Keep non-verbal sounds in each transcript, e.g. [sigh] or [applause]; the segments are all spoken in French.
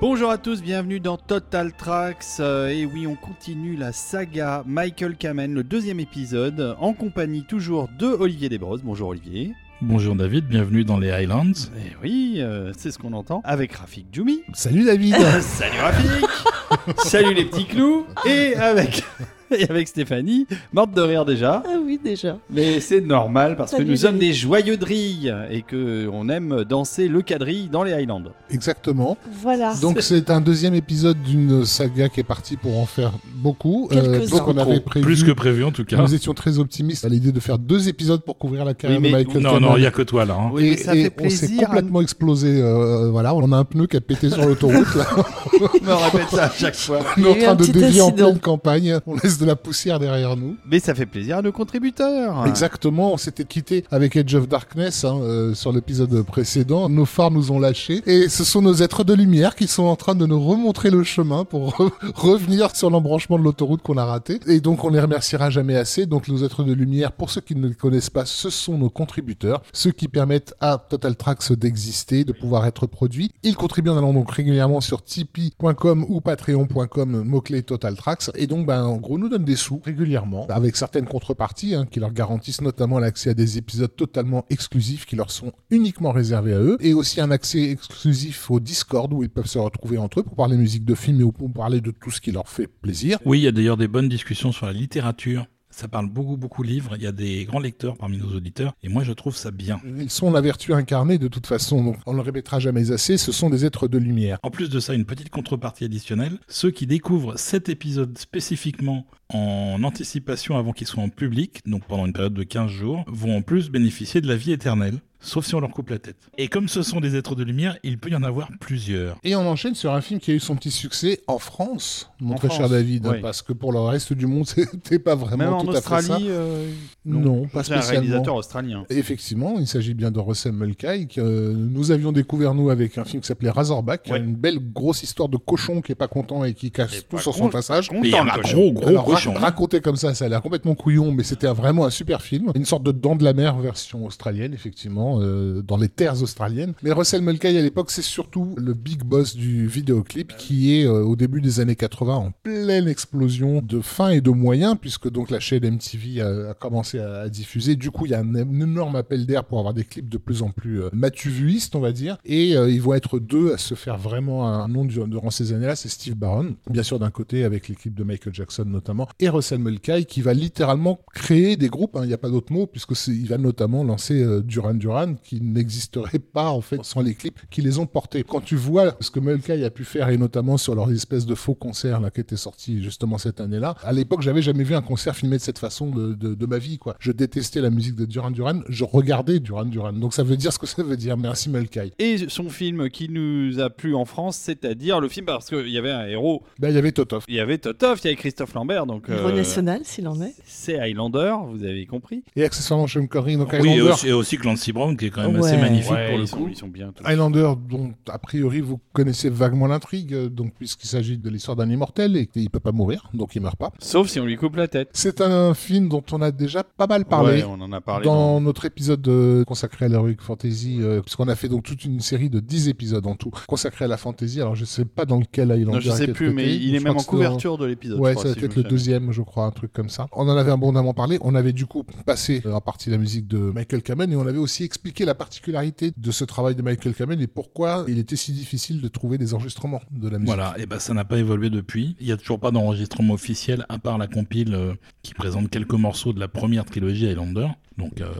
Bonjour à tous, bienvenue dans Total Tracks. Euh, et oui, on continue la saga Michael Kamen, le deuxième épisode, en compagnie toujours de Olivier Desbrosses. Bonjour Olivier. Bonjour David, bienvenue dans les Highlands. Et oui, euh, c'est ce qu'on entend. Avec Rafik Djoumi. Salut David [laughs] Salut Rafik [laughs] Salut les petits clous Et avec [laughs] et avec Stéphanie, morte de rire déjà. Ah oui, déjà. Mais c'est normal parce que nous sommes des joyeux drilles et que on aime danser le quadrille dans les Highlands. Exactement. Voilà. Donc [laughs] c'est un deuxième épisode d'une saga qui est partie pour en faire beaucoup. Donc on avait prévu, Plus que prévu en tout cas. nous étions très optimistes à l'idée de faire deux épides pour couvrir la carrière Oui, mais- de Michael Non, non, il n'y a que toi là. hein. Oui, mais et, ça et fait on s'est plaisir. complètement explosé. euh, voilà, on a un pneu qui a pété sur l'autoroute. [laughs] On me répète ça à chaque fois. on est en train de dévier en pleine campagne. On laisse de la poussière derrière nous. Mais ça fait plaisir à nos contributeurs. Exactement, on s'était quitté avec Edge of Darkness hein, euh, sur l'épisode précédent. Nos phares nous ont lâchés et ce sont nos êtres de lumière qui sont en train de nous remontrer le chemin pour re- [laughs] revenir sur l'embranchement de l'autoroute qu'on a raté. Et donc on les remerciera jamais assez. Donc nos êtres de lumière, pour ceux qui ne les connaissent pas, ce sont nos contributeurs, ceux qui permettent à Total Tracks d'exister, de pouvoir être produit. Ils contribuent en allant donc régulièrement sur tipeee.com ou patreon.com, mot-clé Total Tracks. Et donc, ben, en gros, nous donnent des sous régulièrement, avec certaines contreparties, hein, qui leur garantissent notamment l'accès à des épisodes totalement exclusifs qui leur sont uniquement réservés à eux, et aussi un accès exclusif au Discord où ils peuvent se retrouver entre eux pour parler musique de film et pour parler de tout ce qui leur fait plaisir. Oui, il y a d'ailleurs des bonnes discussions sur la littérature. Ça parle beaucoup, beaucoup livres. Il y a des grands lecteurs parmi nos auditeurs. Et moi, je trouve ça bien. Ils sont la vertu incarnée de toute façon, donc on ne le répétera jamais assez, ce sont des êtres de lumière. En plus de ça, une petite contrepartie additionnelle. Ceux qui découvrent cet épisode spécifiquement en anticipation avant qu'il soit en public, donc pendant une période de 15 jours, vont en plus bénéficier de la vie éternelle. Sauf si on leur coupe la tête. Et comme ce sont des êtres de lumière, il peut y en avoir plusieurs. Et on enchaîne sur un film qui a eu son petit succès en France, mon En très cher David, oui. parce que pour le reste du monde, [laughs] c'était pas vraiment Même en tout à fait ça. Australie, euh, Non, pas c'est un spécialement. réalisateur australien. Effectivement, il s'agit bien de Russell Mulcahy que euh, nous avions découvert nous avec un film qui s'appelait Razorback, Ouais. une belle grosse histoire de cochon qui est pas content et qui casse Et tout sur son passage. Content, a le cochon. gros, gros Alors, cochon. raconté comme ça, ça a l'air complètement couillon, mais c'était vraiment un super film. Une sorte de dent de la mer version australienne, effectivement, euh, dans les terres australiennes. Mais Russell Mulcahy, à l'époque, c'est surtout le big boss du vidéoclip qui est, euh, au début des années 80, en pleine explosion de fins et de moyens, puisque donc la chaîne MTV a, commencé à, diffuser. Du coup, il y a un, énorme appel d'air pour avoir des clips de plus en plus euh, matuvuistes, on va dire. Et euh, ils vont être deux à se faire vraiment un nom du- durant ces années-là. C'est Steve Barron, bien sûr d'un côté avec clips de Michael Jackson notamment, et Russell Mulcahy qui va littéralement créer des groupes. hein. Il n'y a pas d'autre mot puisque il va notamment lancer euh, Duran Duran qui n'existerait pas en fait sans les clips qui les ont portés. Quand tu vois ce que Mulcahy a pu faire et notamment sur leur espèce de faux concert là qui était sorti justement cette année-là, à l'époque j'avais jamais vu un concert filmé de cette façon de, de, de ma vie quoi. Je détestais la musique de Duran Duran, je regardais Duran Duran. Donc ça veut dire ce que ça veut dire. Merci Mulcahy. Et son film qui nous a plu en France, c'est-à-dire le film parce qu'il y avait un héros, Ben il y avait Totov. il y avait Totov, il y avait Christophe Lambert, donc Héros euh, national, s'il en est. c'est Highlander, vous avez compris. Et accessoirement Sean Connery, donc Oui, et Highlander. aussi, et aussi Clancy Brown qui est quand même Ouais. assez magnifique Ouais, pour le ils, sont, coup. ils sont bien. tous. Highlander, dont a priori vous connaissez vaguement l'intrigue, euh, donc puisqu'il s'agit de l'histoire d'un immortel et qu'il peut pas mourir, donc il meurt pas. Sauf si on lui coupe la tête. C'est un film dont on a déjà pas mal parlé. Ouais, on en a parlé. Dans notre épisode euh, consacré à l'Heroic Fantasy, euh, puisqu'on a fait donc toute une série de 10 épisodes en tout consacrés à la fantasy, alors je sais pas dans lequel Highlander Non, je a sais plus, mais il est même en dans- couverture de l'épisode. Ouais, ça va si être le deuxième, je crois, un truc comme ça. On en avait abondamment parlé. On avait du coup passé euh, en partie la musique de Michael Kamen et on avait aussi expliqué la particularité de ce travail de Michael Kamen et pourquoi il était si difficile de trouver des enregistrements de la musique. Voilà, et ben ça n'a pas évolué depuis. Il y a toujours pas d'enregistrement officiel à part la compile euh, qui présente quelques morceaux de la première trilogie Highlander. Donc euh,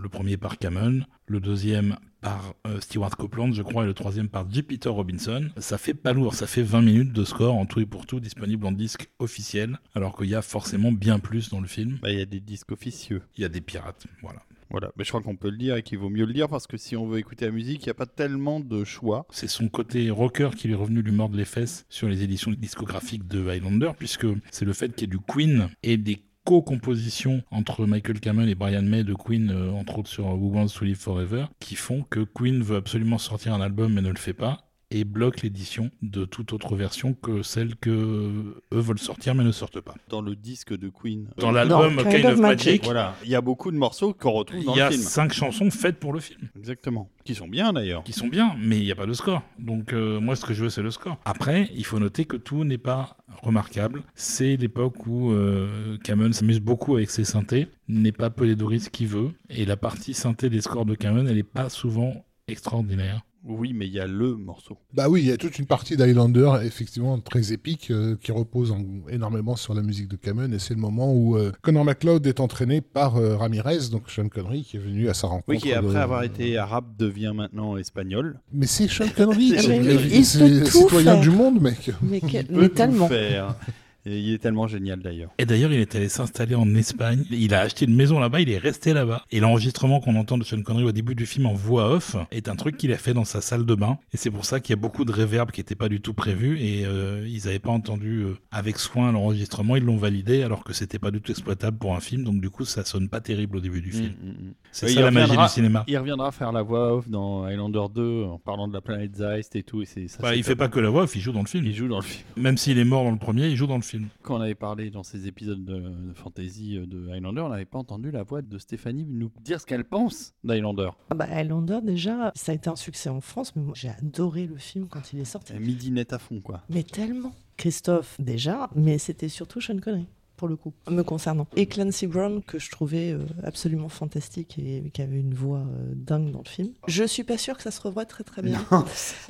le premier par Cameron, le deuxième par euh, Stewart Copeland, je crois, et le troisième par J. Peter Robinson. Ça fait pas lourd, ça fait 20 minutes de score en tout et pour tout disponible en disque officiel, alors qu'il y a forcément bien plus dans le film. Bah, il y a des disques officieux. Il y a des pirates, voilà. Voilà, mais je crois qu'on peut le dire et qu'il vaut mieux le dire parce que si on veut écouter la musique, il n'y a pas tellement de choix. C'est son côté rocker qui lui est revenu lui mordre les fesses sur les éditions discographiques de Highlander, puisque c'est le fait qu'il y ait du Queen et des co-compositions entre Michael Kamen et Brian May de Queen, euh, entre autres sur Who Wants to Live Forever, qui font que Queen veut absolument sortir un album mais ne le fait pas. Et bloque l'édition de toute autre version que celle que eux veulent sortir mais ne sortent pas. Dans le disque de Queen. Dans l'album Kind Kind, of of Magic, Magic. Voilà, il y a beaucoup de morceaux qu'on retrouve dans il y a le film. cinq chansons faites pour le film. Exactement. Qui sont bien d'ailleurs. qui sont bien, mais il n'y a pas de score. Donc euh, moi, ce que je veux, c'est le score. Après, il faut noter que tout n'est pas remarquable. C'est l'époque où euh, Cameron s'amuse beaucoup avec ses synthés, n'est pas pelé Doris qui veut, et la partie synthé des scores de Cameron, elle n'est pas souvent extraordinaire. Oui, mais il y a le morceau. Bah oui, il y a toute une partie d'Highlander, effectivement, très épique, euh, qui repose en- énormément sur la musique de Cameron, et c'est le moment où euh, Connor McLeod est entraîné par euh, Ramirez, donc Sean Connery, qui est venu à sa rencontre. Oui, qui après de- avoir été arabe devient maintenant espagnol. Mais c'est Sean Connery, [laughs] C'est citoyen faire. du monde, mec. Mais, que- Il peut mais tout tellement. faire. Et il est tellement génial d'ailleurs. Et d'ailleurs, il est allé s'installer en Espagne. Il a acheté une maison là-bas, il est resté là-bas. Et l'enregistrement qu'on entend de Sean Connery au début du film en voix off est un truc qu'il a fait dans sa salle de bain. Et c'est pour ça qu'il y a beaucoup de réverb qui n'était pas du tout prévu. Et euh, ils n'avaient pas entendu euh, avec soin l'enregistrement. Ils l'ont validé alors que c'était pas du tout exploitable pour un film. Donc du coup, ça sonne pas terrible au début du film. Mm, mm, mm. C'est ça la magie du cinéma. Il reviendra faire la voix off dans Highlander 2 en parlant de la planète Zeist et tout. Et ça, Bah, il fait pas que la voix off, il joue dans le film. Il joue dans le film. Même s'il est mort dans le premier, il joue dans le film. Quand on avait parlé dans ces épisodes de, de fantasy euh, de Highlander, on n'avait pas entendu la voix de Stéphanie nous dire ce qu'elle pense d'Highlander. Ah bah, Highlander, déjà, ça a été un succès en France, mais moi j'ai adoré le film quand il est sorti. Midi net à fond, quoi. Mais tellement. Christophe, déjà, mais c'était surtout Sean Connery, pour le coup, me concernant. Et Clancy Brown, que je trouvais euh, absolument fantastique et qui avait une voix euh, dingue dans le film. Je suis pas sûre que ça se revoit très très bien.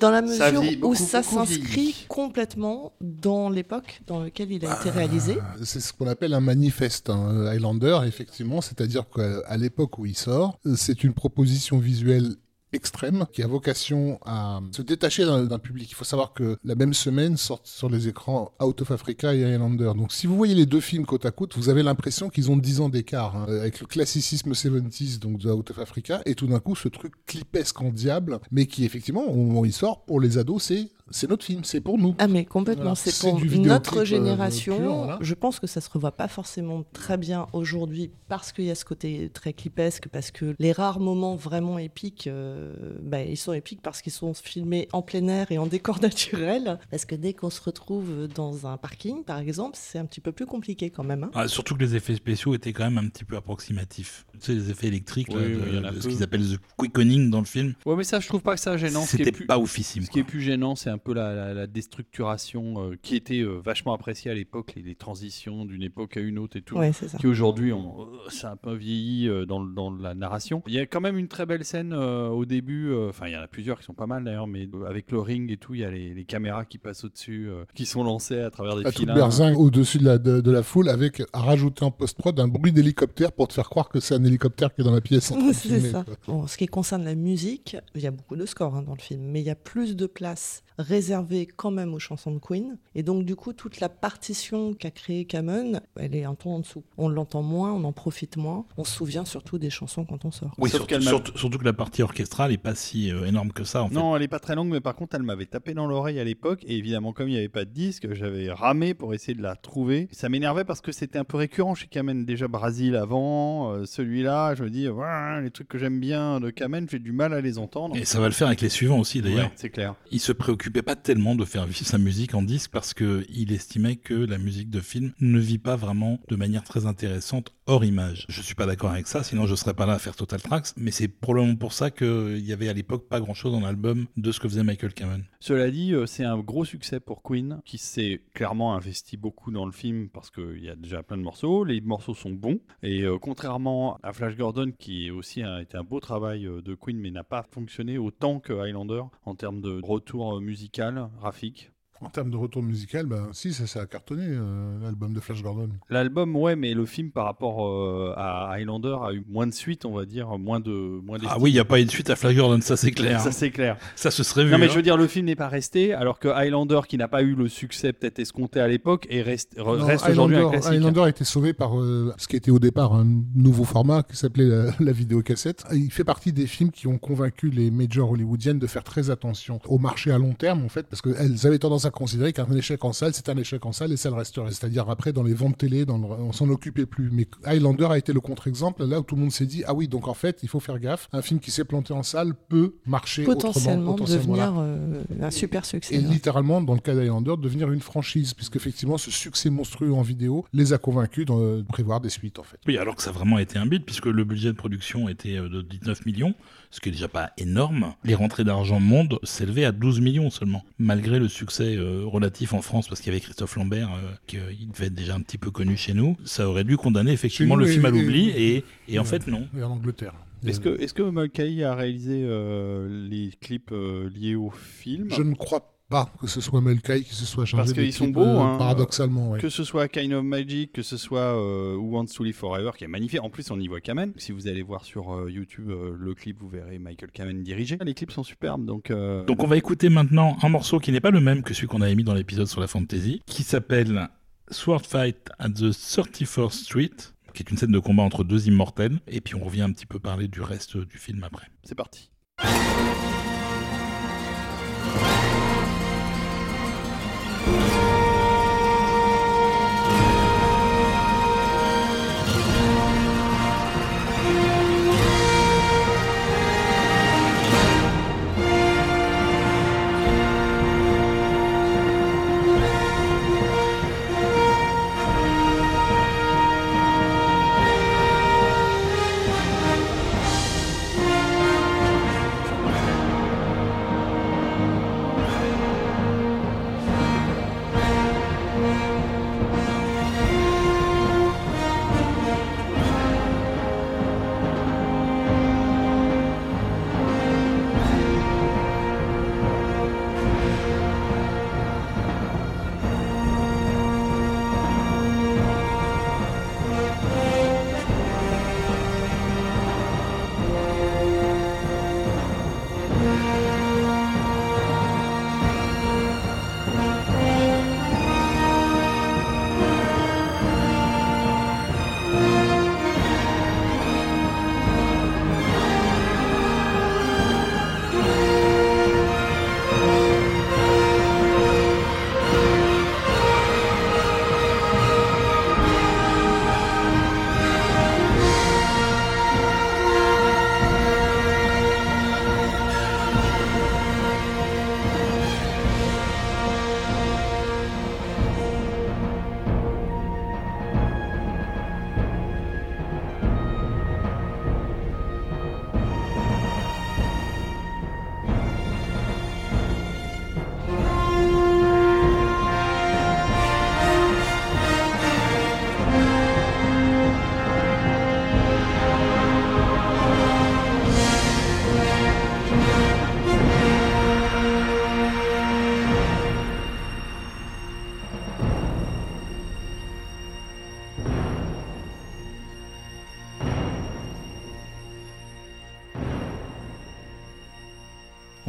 Dans la Ça mesure où ça s'inscrit complètement dans l'époque dans laquelle il a été réalisé. C'est ce qu'on appelle un manifeste hein, Highlander, effectivement, c'est-à-dire qu'à l'époque où il sort, euh, c'est une proposition visuelle extrême qui a vocation à se détacher d'un public. Il faut savoir que la même semaine sortent sur les écrans Out of Africa et Highlander. Donc si vous voyez les deux films côte à côte, vous avez l'impression qu'ils ont 10 ans d'écart, hein, avec le classicisme 70s donc de Out of Africa, et tout d'un coup ce truc clipesque en diable, mais qui effectivement, au moment où il sort, pour les ados, c'est c'est notre film, c'est pour nous. Ah mais complètement, Voilà. c'est pour notre euh, génération. pur, voilà. Je pense que ça se revoit pas forcément très bien aujourd'hui parce qu'il y a ce côté très clipesque, parce que les rares moments vraiment épiques, euh, bah, ils sont épiques parce qu'ils sont filmés en plein air et en décor [laughs] naturel. Parce que dès qu'on se retrouve dans un parking, par exemple, c'est un petit peu plus compliqué quand même. hein. Ah, surtout que les effets spéciaux étaient quand même un petit peu approximatifs. Tu sais, les effets électriques, là, de- de ce qu'ils appellent the quickening dans le film, Ouais, mais ça, je trouve pas que ça gênant. C'était plus, pas oufissime. ce qui est plus gênant, c'est un peu la, la- la déstructuration euh, qui était euh, vachement appréciée à l'époque, les, les transitions d'une époque à une autre et tout. Ouais, ça. qui aujourd'hui ont- euh, c'est un peu vieilli euh, dans, la narration. Il y a quand même une très belle scène euh, au début, euh, enfin il y en a plusieurs qui sont pas mal d'ailleurs, mais euh, avec le ring et tout, il y a les, les caméras qui passent au-dessus, euh, qui sont lancées à travers des filins. berzingue au-dessus de la, de, de la foule avec à rajouter en post-prod un bruit d'hélicoptère pour te faire croire que c'est un hélicoptère qui est dans la pièce. en train de [laughs] C'est filmer, ça. Bon, en ce qui concerne la musique, il y a beaucoup de scores hein, dans le film, mais il y a plus de place réservée quand même aux chansons de Queen. Et donc, du coup, toute la partition qu'a créée Camon, elle est un ton en dessous. On l'entend moins, on en profite moins. On se souvient surtout des chansons quand on sort. Oui, surtout, que la partie orchestrale est pas si euh, énorme que ça. En fait. Non, elle est pas très longue, mais par contre, elle m'avait tapé dans l'oreille à l'époque. Et évidemment, comme il n'y avait pas de disque, j'avais ramé pour essayer de la trouver. Ça m'énervait parce que c'était un peu récurrent chez Kamen. Déjà Brasil avant, euh, celui-là, je me dis, Ouais, les trucs que j'aime bien de Kamen, j'ai du mal à les entendre. Et ça va le faire avec les suivants aussi d'ailleurs. Ouais, c'est clair. Il se préoccupait pas tellement de faire vivre sa musique en disque parce que il estimait que la musique de film ne vit pas vraiment de manière très intéressante hors image. Je suis pas d'accord avec ça, sinon je serais pas là à faire Total Tracks, mais c'est probablement pour ça qu'il y avait à l'époque pas grand chose dans l'album de ce que faisait Michael Cameron. Cela dit, euh, c'est un gros succès pour Queen, qui s'est clairement investi beaucoup dans le film parce qu'il y a déjà plein de morceaux. Les morceaux sont bons. Et euh, contrairement à Flash Gordon, qui aussi a été un beau travail euh, de Queen, mais n'a pas fonctionné autant que Highlander en termes de retour euh, musical, graphique. En termes de retour musical, ben, si, ça, ça a cartonné, euh, l'album de Flash Gordon. L'album, ouais, mais le film par rapport euh, à Highlander a eu moins de suites, on va dire, moins de moins Ah oui, il y a pas eu de suite à Flash Gordon, ça c'est clair. Ça c'est clair. Ça se serait vu. Non mais hein. je veux dire le film n'est pas resté alors que Highlander qui n'a pas eu le succès peut-être escompté à l'époque reste, re- Non, reste aujourd'hui un Highlander- classique. Highlander a été sauvé par euh, ce qui était au départ un nouveau format qui s'appelait la, la vidéocassette. Il fait partie des films qui ont convaincu les majors hollywoodiennes de faire très attention au marché à long terme en fait parce qu'elles avaient tendance tendance à considérer qu'un échec en salle, c'est un échec en salle et ça le resterait. C'est-à-dire après, dans les ventes télé, dans le- on s'en occupait plus. Mais Highlander a été le contre-exemple, là où tout le monde s'est dit, ah oui, donc en fait, il faut faire gaffe. Un film qui s'est planté en salle peut marcher Potentiellement, autrement. potentiellement, devenir voilà. euh, un super succès. Et littéralement, dans le cas d'Highlander, devenir une franchise, puisque effectivement, ce succès monstrueux en vidéo les a convaincus de prévoir des suites, en fait. Oui, alors que ça a vraiment été un bid, puisque le budget de production était euh, de 19 millions, ce qui est déjà pas énorme. Les rentrées d'argent monde s'élevaient à 12 millions seulement, malgré le succès euh, relatif en France, parce qu'il y avait Christophe Lambert, euh, qui euh, devait être déjà un petit peu connu chez nous. Ça aurait dû condamner effectivement le film à l'oubli, et- et, et en fait non. Et en Angleterre. Est-ce que, est-ce que Mulcahy a réalisé euh, les clips euh, liés au film? Je ne crois pas que ce soit Mulcahy qui se soit chargé Parce qu'ils sont beaux, euh, hein. paradoxalement. ouais. Que ce soit Kind of Magic, que ce soit euh, Who Wants to Live Forever, qui est magnifique. En plus, on y voit Kamen. Si vous allez voir sur euh, YouTube euh, le clip, vous verrez Michael Kamen diriger. Les clips sont superbes, donc. euh, Donc on va écouter maintenant un morceau qui n'est pas le même que celui qu'on avait mis dans l'épisode sur la fantasy, qui s'appelle Sword Fight at the 31st Street, qui est une scène de combat entre deux immortels, et puis on revient un petit peu parler du reste du film après. c'est parti.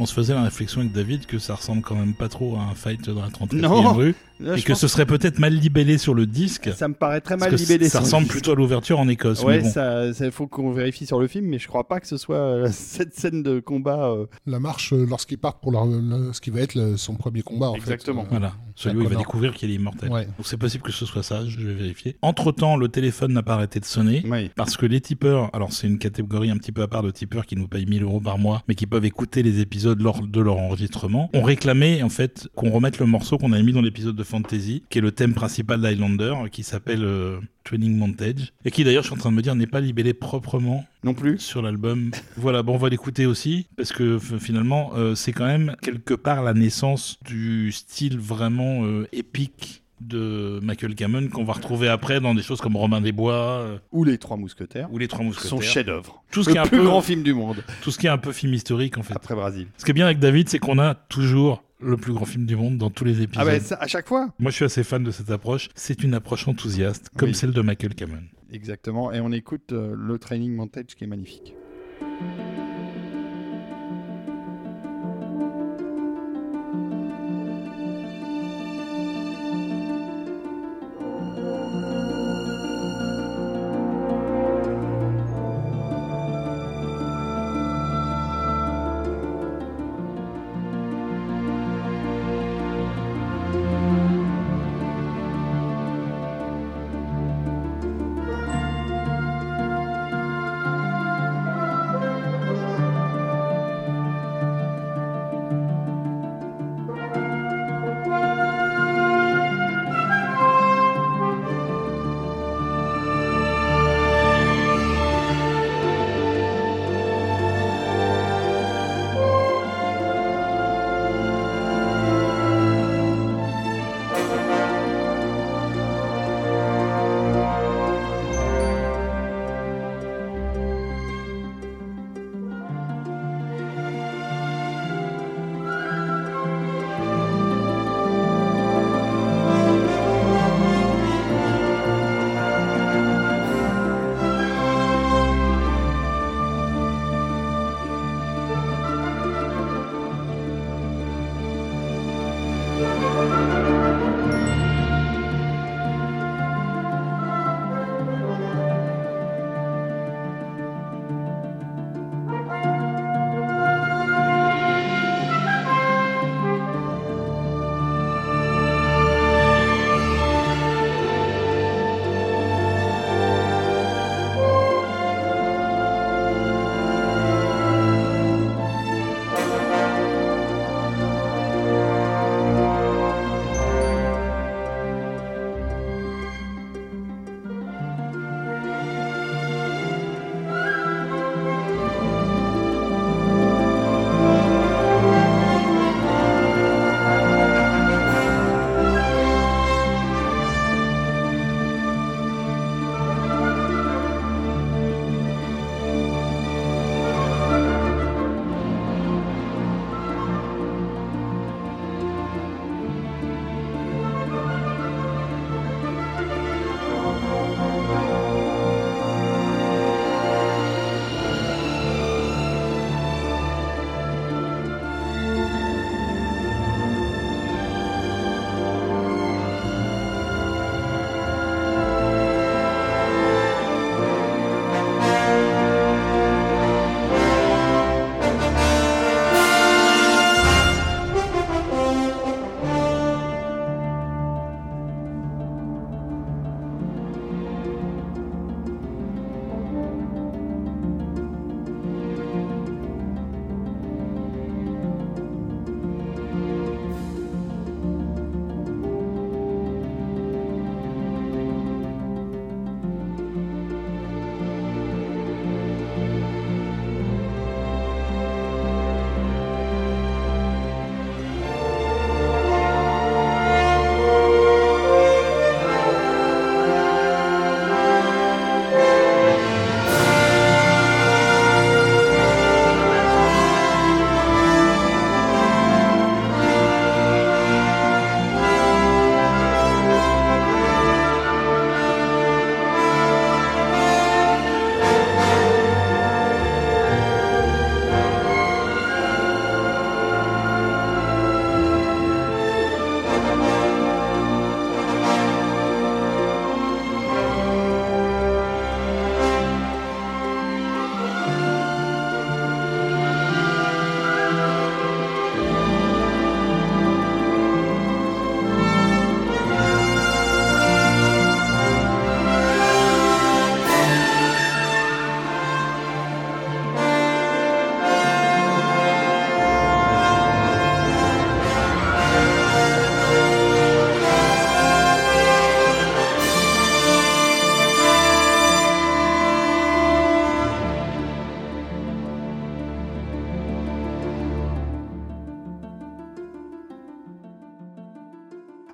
On se faisait la réflexion avec David que ça ressemble quand même pas trop à un fight dans la 34e Non. rue, Là, et que ce serait peut-être mal libellé sur le disque. que ça me paraît très mal libellé. ça sur le ressemble plutôt à l'ouverture en Écosse. Ouais, mais bon. ça, ça faut qu'on vérifie sur le film, mais je crois pas que ce soit euh, [laughs] cette scène de combat. euh, La marche, euh, lorsqu'il part pour leur- le- ce qui va être le- son premier combat, en Exactement. fait. Voilà, celui où il va découvrir qu'il est immortel. Ouais. Donc c'est possible que ce soit ça, je vais vérifier. Entre temps, le téléphone n'a pas arrêté de sonner. Oui. Parce que les tipeurs, alors c'est une catégorie un petit peu à part de tipeurs qui nous payent 1000 euros par mois, mais qui peuvent écouter les épisodes lors de leur enregistrement, ont réclamé en fait qu'on remette le morceau qu'on avait mis dans l'épisode de Fantasy, qui est le thème principal d'Highlander, qui s'appelle euh, Training Montage, et qui d'ailleurs, je suis en train de me dire, n'est pas libellé proprement Non plus. sur l'album. [laughs] voilà, bon, on va l'écouter aussi, parce que finalement, euh, c'est quand même quelque part la naissance du style vraiment euh, épique de Michael Cameron qu'on va retrouver après dans des choses comme Romain des Bois euh, Ou les Trois Mousquetaires. ou Les Trois Son Mousquetaires. chef-d'œuvre. Tout ce qui est Le un plus peu grand film du monde tout ce qui est un peu film historique en fait. après Brésil. Ce qui est bien avec David, c'est qu'on a toujours le plus grand film du monde dans tous les épisodes. Ah bah ça, à chaque fois. Moi, je suis assez fan de cette approche. C'est une approche enthousiaste, comme Oui. celle de Michael Cameron. Exactement. Et on écoute euh, le training montage qui est magnifique.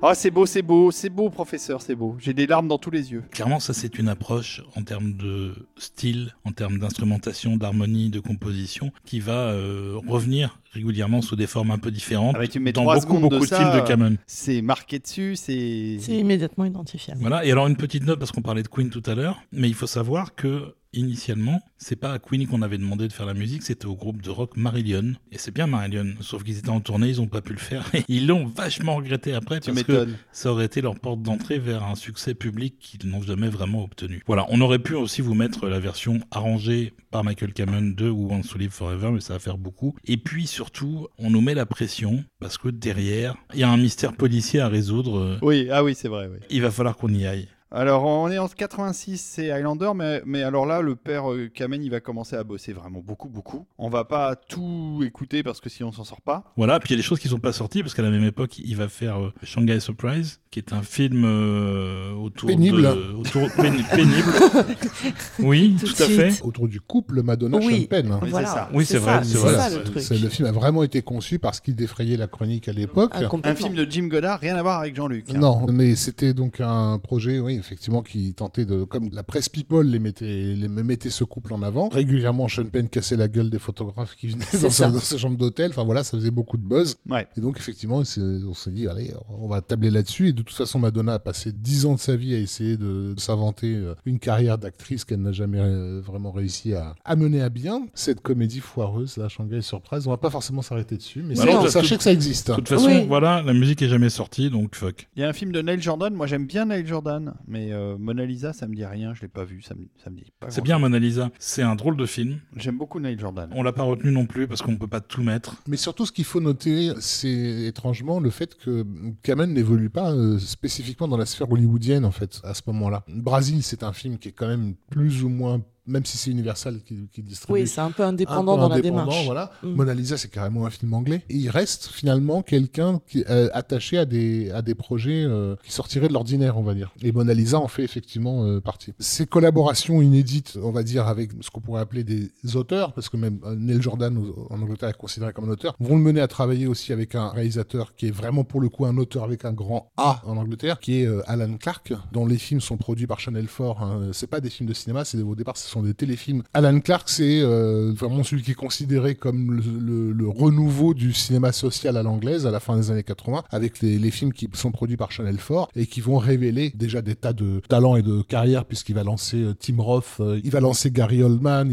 Ah, c'est beau, c'est beau, c'est beau, professeur, c'est beau. J'ai des larmes dans tous les yeux. Clairement, ça c'est une approche en termes de style, en termes d'instrumentation, d'harmonie, de composition, qui va euh, revenir régulièrement sous des formes un peu différentes Ah bah, tu mets dans beaucoup beaucoup de, ça, films de Cameron. C'est marqué dessus, c'est. C'est immédiatement identifiable. Voilà. Et alors une petite note parce qu'on parlait de Queen tout à l'heure, mais il faut savoir que initialement, c'est pas à Queen qu'on avait demandé de faire la musique, c'était au groupe de rock Marillion. Et c'est bien Marillion, sauf qu'ils étaient en tournée, ils ont pas pu le faire. Et [laughs] ils l'ont vachement regretté après Tu parce que ça aurait été leur porte d'entrée vers un succès public qu'ils n'ont jamais vraiment obtenu. Voilà, on aurait pu aussi vous mettre la version arrangée par Michael Cameron de Who Wants to Live Forever, mais ça va faire beaucoup. Et puis surtout, on nous met la pression parce que derrière, il y a un mystère policier à résoudre. euh, Oui, ah oui, c'est vrai, oui. Il va falloir qu'on y aille. Alors, on est en 86, c'est Highlander, mais, mais alors là, le père euh, Kamen, il va commencer à bosser vraiment beaucoup, beaucoup. On va pas tout écouter parce que sinon on s'en sort pas. Voilà, puis il y a des choses qui sont pas sorties parce qu'à la même époque, il va faire euh, Shanghai Surprise, qui est un film euh, autour Pénible. de autour péni- pénible. [laughs] oui, Tout à fait. Autour du couple Madonna Oui. Sean Penn. hein. Voilà, ça. Oui, c'est vrai, c'est le film a vraiment été conçu parce qu'il défrayait la chronique à l'époque. Ah, Un film de Jim Goddard, rien à voir avec Jean-Luc. hein. Non, mais c'était donc un projet oui, effectivement qui tentait de, comme la presse People les mettait, les me mettait ce couple en avant. Régulièrement, Sean Penn cassait la gueule des photographes qui venaient dans sa, dans sa chambre d'hôtel. Enfin voilà, ça faisait beaucoup de buzz. Ouais. Et donc effectivement, on s'est dit, allez, on va tabler là-dessus. Et de toute façon, Madonna a passé dix ans de sa vie à essayer de, de s'inventer euh, une carrière d'actrice qu'elle n'a jamais euh, vraiment réussi à, à mener à bien. Cette comédie foireuse, la Shanghai Surprise, on va pas forcément s'arrêter dessus, mais Bah non, de sachez que ça existe. De toute façon, Oui. voilà, la musique est jamais sortie, donc fuck. Il y a un film de Neil Jordan, moi j'aime bien Neil Jordan, mais euh, Mona Lisa ça me dit rien, je l'ai pas vu, ça me, ça me dit pas C'est bien Mona Lisa. C'est un drôle de film. J'aime beaucoup Neil Jordan. On l'a pas retenu non plus parce qu'on peut pas tout mettre. Mais surtout, ce qu'il faut noter, c'est étrangement le fait que Kamen n'évolue pas euh, spécifiquement dans la sphère hollywoodienne, en fait, à ce moment-là. Brésil, c'est un film qui est quand même plus ou moins, même si c'est Universal qui, qui distribue. Oui, c'est un peu un indépendant peu dans la indépendant, démarche. Voilà. Mm. Mona Lisa, c'est carrément un film anglais. Et il reste finalement quelqu'un qui est euh, attaché à des, à des projets euh, qui sortiraient de l'ordinaire, on va dire. Et Mona Lisa en fait effectivement euh, partie. Ces collaborations inédites, on va dire, avec ce qu'on pourrait appeler des auteurs, parce que même euh, Neil Jordan en Angleterre est considéré comme un auteur, vont le mener à travailler aussi avec un réalisateur qui est vraiment pour le coup un auteur avec un grand A en Angleterre, qui est Alan Clark, dont les films sont produits par Channel 4. Hein. C'est pas des films de cinéma, c'est au départ ce sont des téléfilms. Alan Clark, c'est euh, vraiment celui qui est considéré comme le, renouveau du cinéma social à l'anglaise à la fin des années 80, avec les, films qui sont produits par Channel 4 et qui vont révéler déjà des tas de talents et de carrières, puisqu'il va lancer euh, Tim Roth, euh, il va lancer Gary Oldman,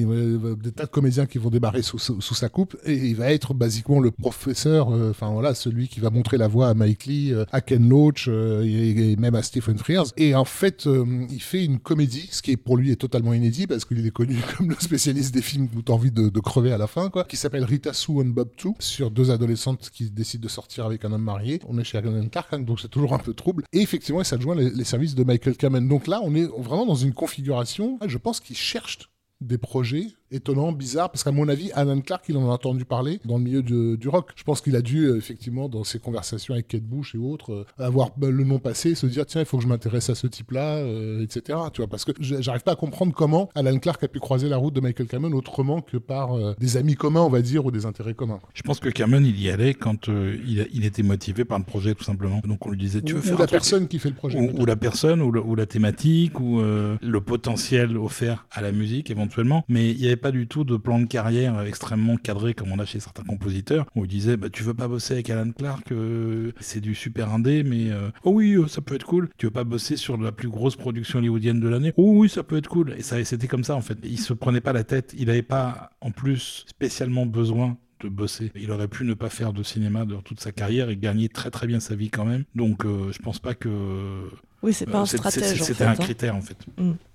des tas de comédiens qui vont débarrer sous, sa coupe, et il va être basiquement le professeur, euh, enfin voilà, celui qui va montrer la voie à Mike Lee, euh, à Ken Loach, euh, et, même à Stephen Frears. Et en fait, euh, il fait une comédie, ce qui est pour lui est totalement inédit, parce qu'il est connu [laughs] comme le spécialiste des films où t'as envie de, crever à la fin, quoi, qui s'appelle Rita Sue and Bob 2, sur deux adolescentes qui décident de sortir avec un homme marié. On est chez Alan Clark, donc c'est toujours un peu trouble. Et effectivement, il s'adjoint les, les services de Michael Kamen. Donc là, on est vraiment dans une configuration, ah, je pense qu'il cherche des projets étonnants, bizarres, parce qu'à mon avis, Alan Clark, il en a entendu parler dans le milieu de- du rock. Je pense qu'il a dû, euh, effectivement, dans ses conversations avec Kate Bush et autres, euh, avoir bah, le nom passé, se dire, tiens, il faut que je m'intéresse à ce type-là, euh, etc. Tu vois, parce que j'arrive pas à comprendre comment Alan Clark a pu croiser la route de Michael Cameron autrement que par euh, des amis communs, on va dire, ou des intérêts communs. Je pense que Cameron, il y allait quand il, a- il était motivé par le projet, tout simplement. Donc on lui disait, tu Ou, veux ou faire la un truc personne qui fait le projet. ou, ou la personne, ou, le- ou la thématique, ou le potentiel offert à la musique éventuellement. Mais il n'y avait pas du tout de plan de carrière extrêmement cadré comme on a chez certains compositeurs, où il disait bah, tu veux pas bosser avec Alan Clark, euh, c'est du super indé, mais euh, oh oui, euh, ça peut être cool. Tu veux pas bosser sur la plus grosse production hollywoodienne de l'année? Oh oui, ça peut être cool. Et ça, c'était comme ça en fait. Il se prenait pas la tête. Il n'avait pas en plus spécialement besoin de bosser. Il aurait pu ne pas faire de cinéma de toute sa carrière et gagner très très bien sa vie quand même. Donc euh, je pense pas que Oui, c'est pas un en C'était fait, un hein. critère en fait.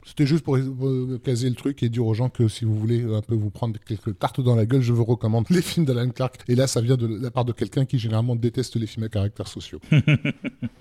C'était juste pour, caser le truc et dire aux gens que si vous voulez un peu vous prendre quelques tartes dans la gueule, je vous recommande les films d'Alan Clark. Et là, ça vient de la part de quelqu'un qui généralement déteste les films à caractère sociaux. [laughs]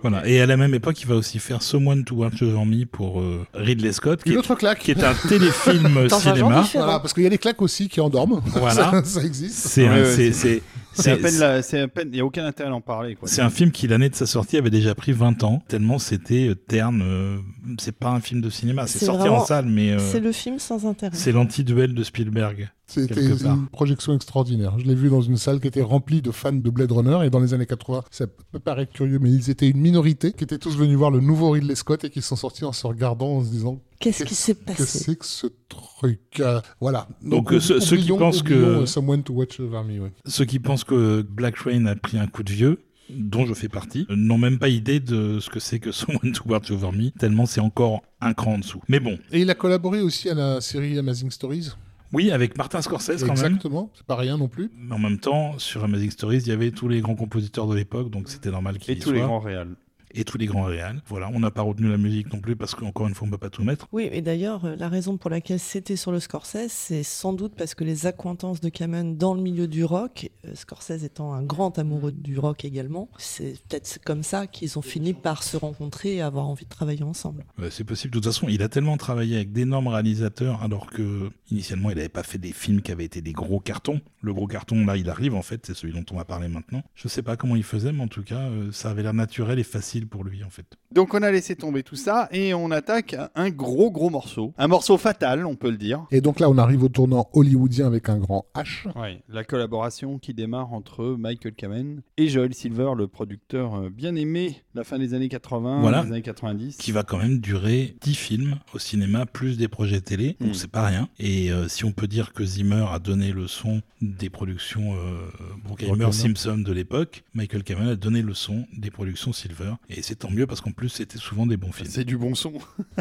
Voilà. Et à la même époque, il va aussi faire Someone to Watch Over Me pour euh, Ridley Scott, qui Une est, autre claque. qui est un téléfilm [laughs] cinéma. Voilà, parce qu'il y a des claques aussi qui endorment. [laughs] Voilà. ça, ça existe. C'est Ouais, c'est, c'est- c'est, C'est à c'est- peine, la- c'est à peine, il y a aucun intérêt à en parler. c'est un film qui l'année de sa sortie avait déjà pris 20 ans, tellement c'était euh, terne. euh, c'est pas un film de cinéma, c'est, C'est sorti vraiment- en salle, mais euh, C'est le film sans intérêt. c'est l'anti-duel de Spielberg. C'était une projection extraordinaire. Je l'ai vu dans une salle qui était remplie de fans de Blade Runner et dans les années 80, ça peut paraître curieux, mais ils étaient une minorité qui étaient tous venus voir le nouveau Ridley Scott et qui sont sortis en se regardant en se disant Qu'est-ce qui s'est que passé c'est que ce truc euh, Voilà. Donc, euh, ceux- ceux qui pensent que- oublions, Someone to Watch Over Me, ouais. Ceux qui pensent que Black Rain a pris un coup de vieux, dont je fais partie, n'ont même pas idée de ce que c'est que [laughs] Someone to Watch Over Me, tellement c'est encore un cran en dessous. Mais bon, Et il a collaboré aussi à la série Amazing Stories. oui, avec Martin Scorsese quand même. Exactement. C'est pas rien non plus. Mais en même temps, sur Amazing Stories, il y avait tous les grands compositeurs de l'époque, donc c'était normal qu'il Et y tous les grands réals. Et tous les grands réals. Voilà, on n'a pas retenu la musique non plus parce qu'encore une fois, on ne peut pas tout mettre. Oui, et d'ailleurs, euh, la raison pour laquelle c'était sur le Scorsese, c'est sans doute parce que les accointances de Cameron dans le milieu du rock, euh, Scorsese étant un grand amoureux du rock également, c'est peut-être comme ça qu'ils ont fini par se rencontrer et avoir envie de travailler ensemble. C'est possible. De toute façon, il a tellement travaillé avec d'énormes réalisateurs alors que initialement, il n'avait pas fait des films qui avaient été des gros cartons. Le gros carton, là, il arrive en fait, c'est celui dont on va parler maintenant. Je sais pas comment il faisait, mais en tout cas, euh, ça avait l'air naturel et facile facile pour lui en fait. Donc on a laissé tomber tout ça et on attaque un gros gros morceau. Un morceau fatal, on peut le dire. Et donc là, on arrive au tournant hollywoodien avec un grand H. Ouais, la collaboration qui démarre entre Michael Kamen et Joel Silver, le producteur euh, bien aimé de la fin des années 80, Voilà. des années 90. Qui va quand même durer 10 films au cinéma, plus des projets télé, donc Mm. c'est pas rien. Et euh, si on peut dire que Zimmer a donné le son des productions euh, Bruckheimer. Simpson de l'époque, Michael Kamen a donné le son des productions Silver. Et c'est tant mieux parce qu'en plus c'était souvent des bons films. C'est du bon son.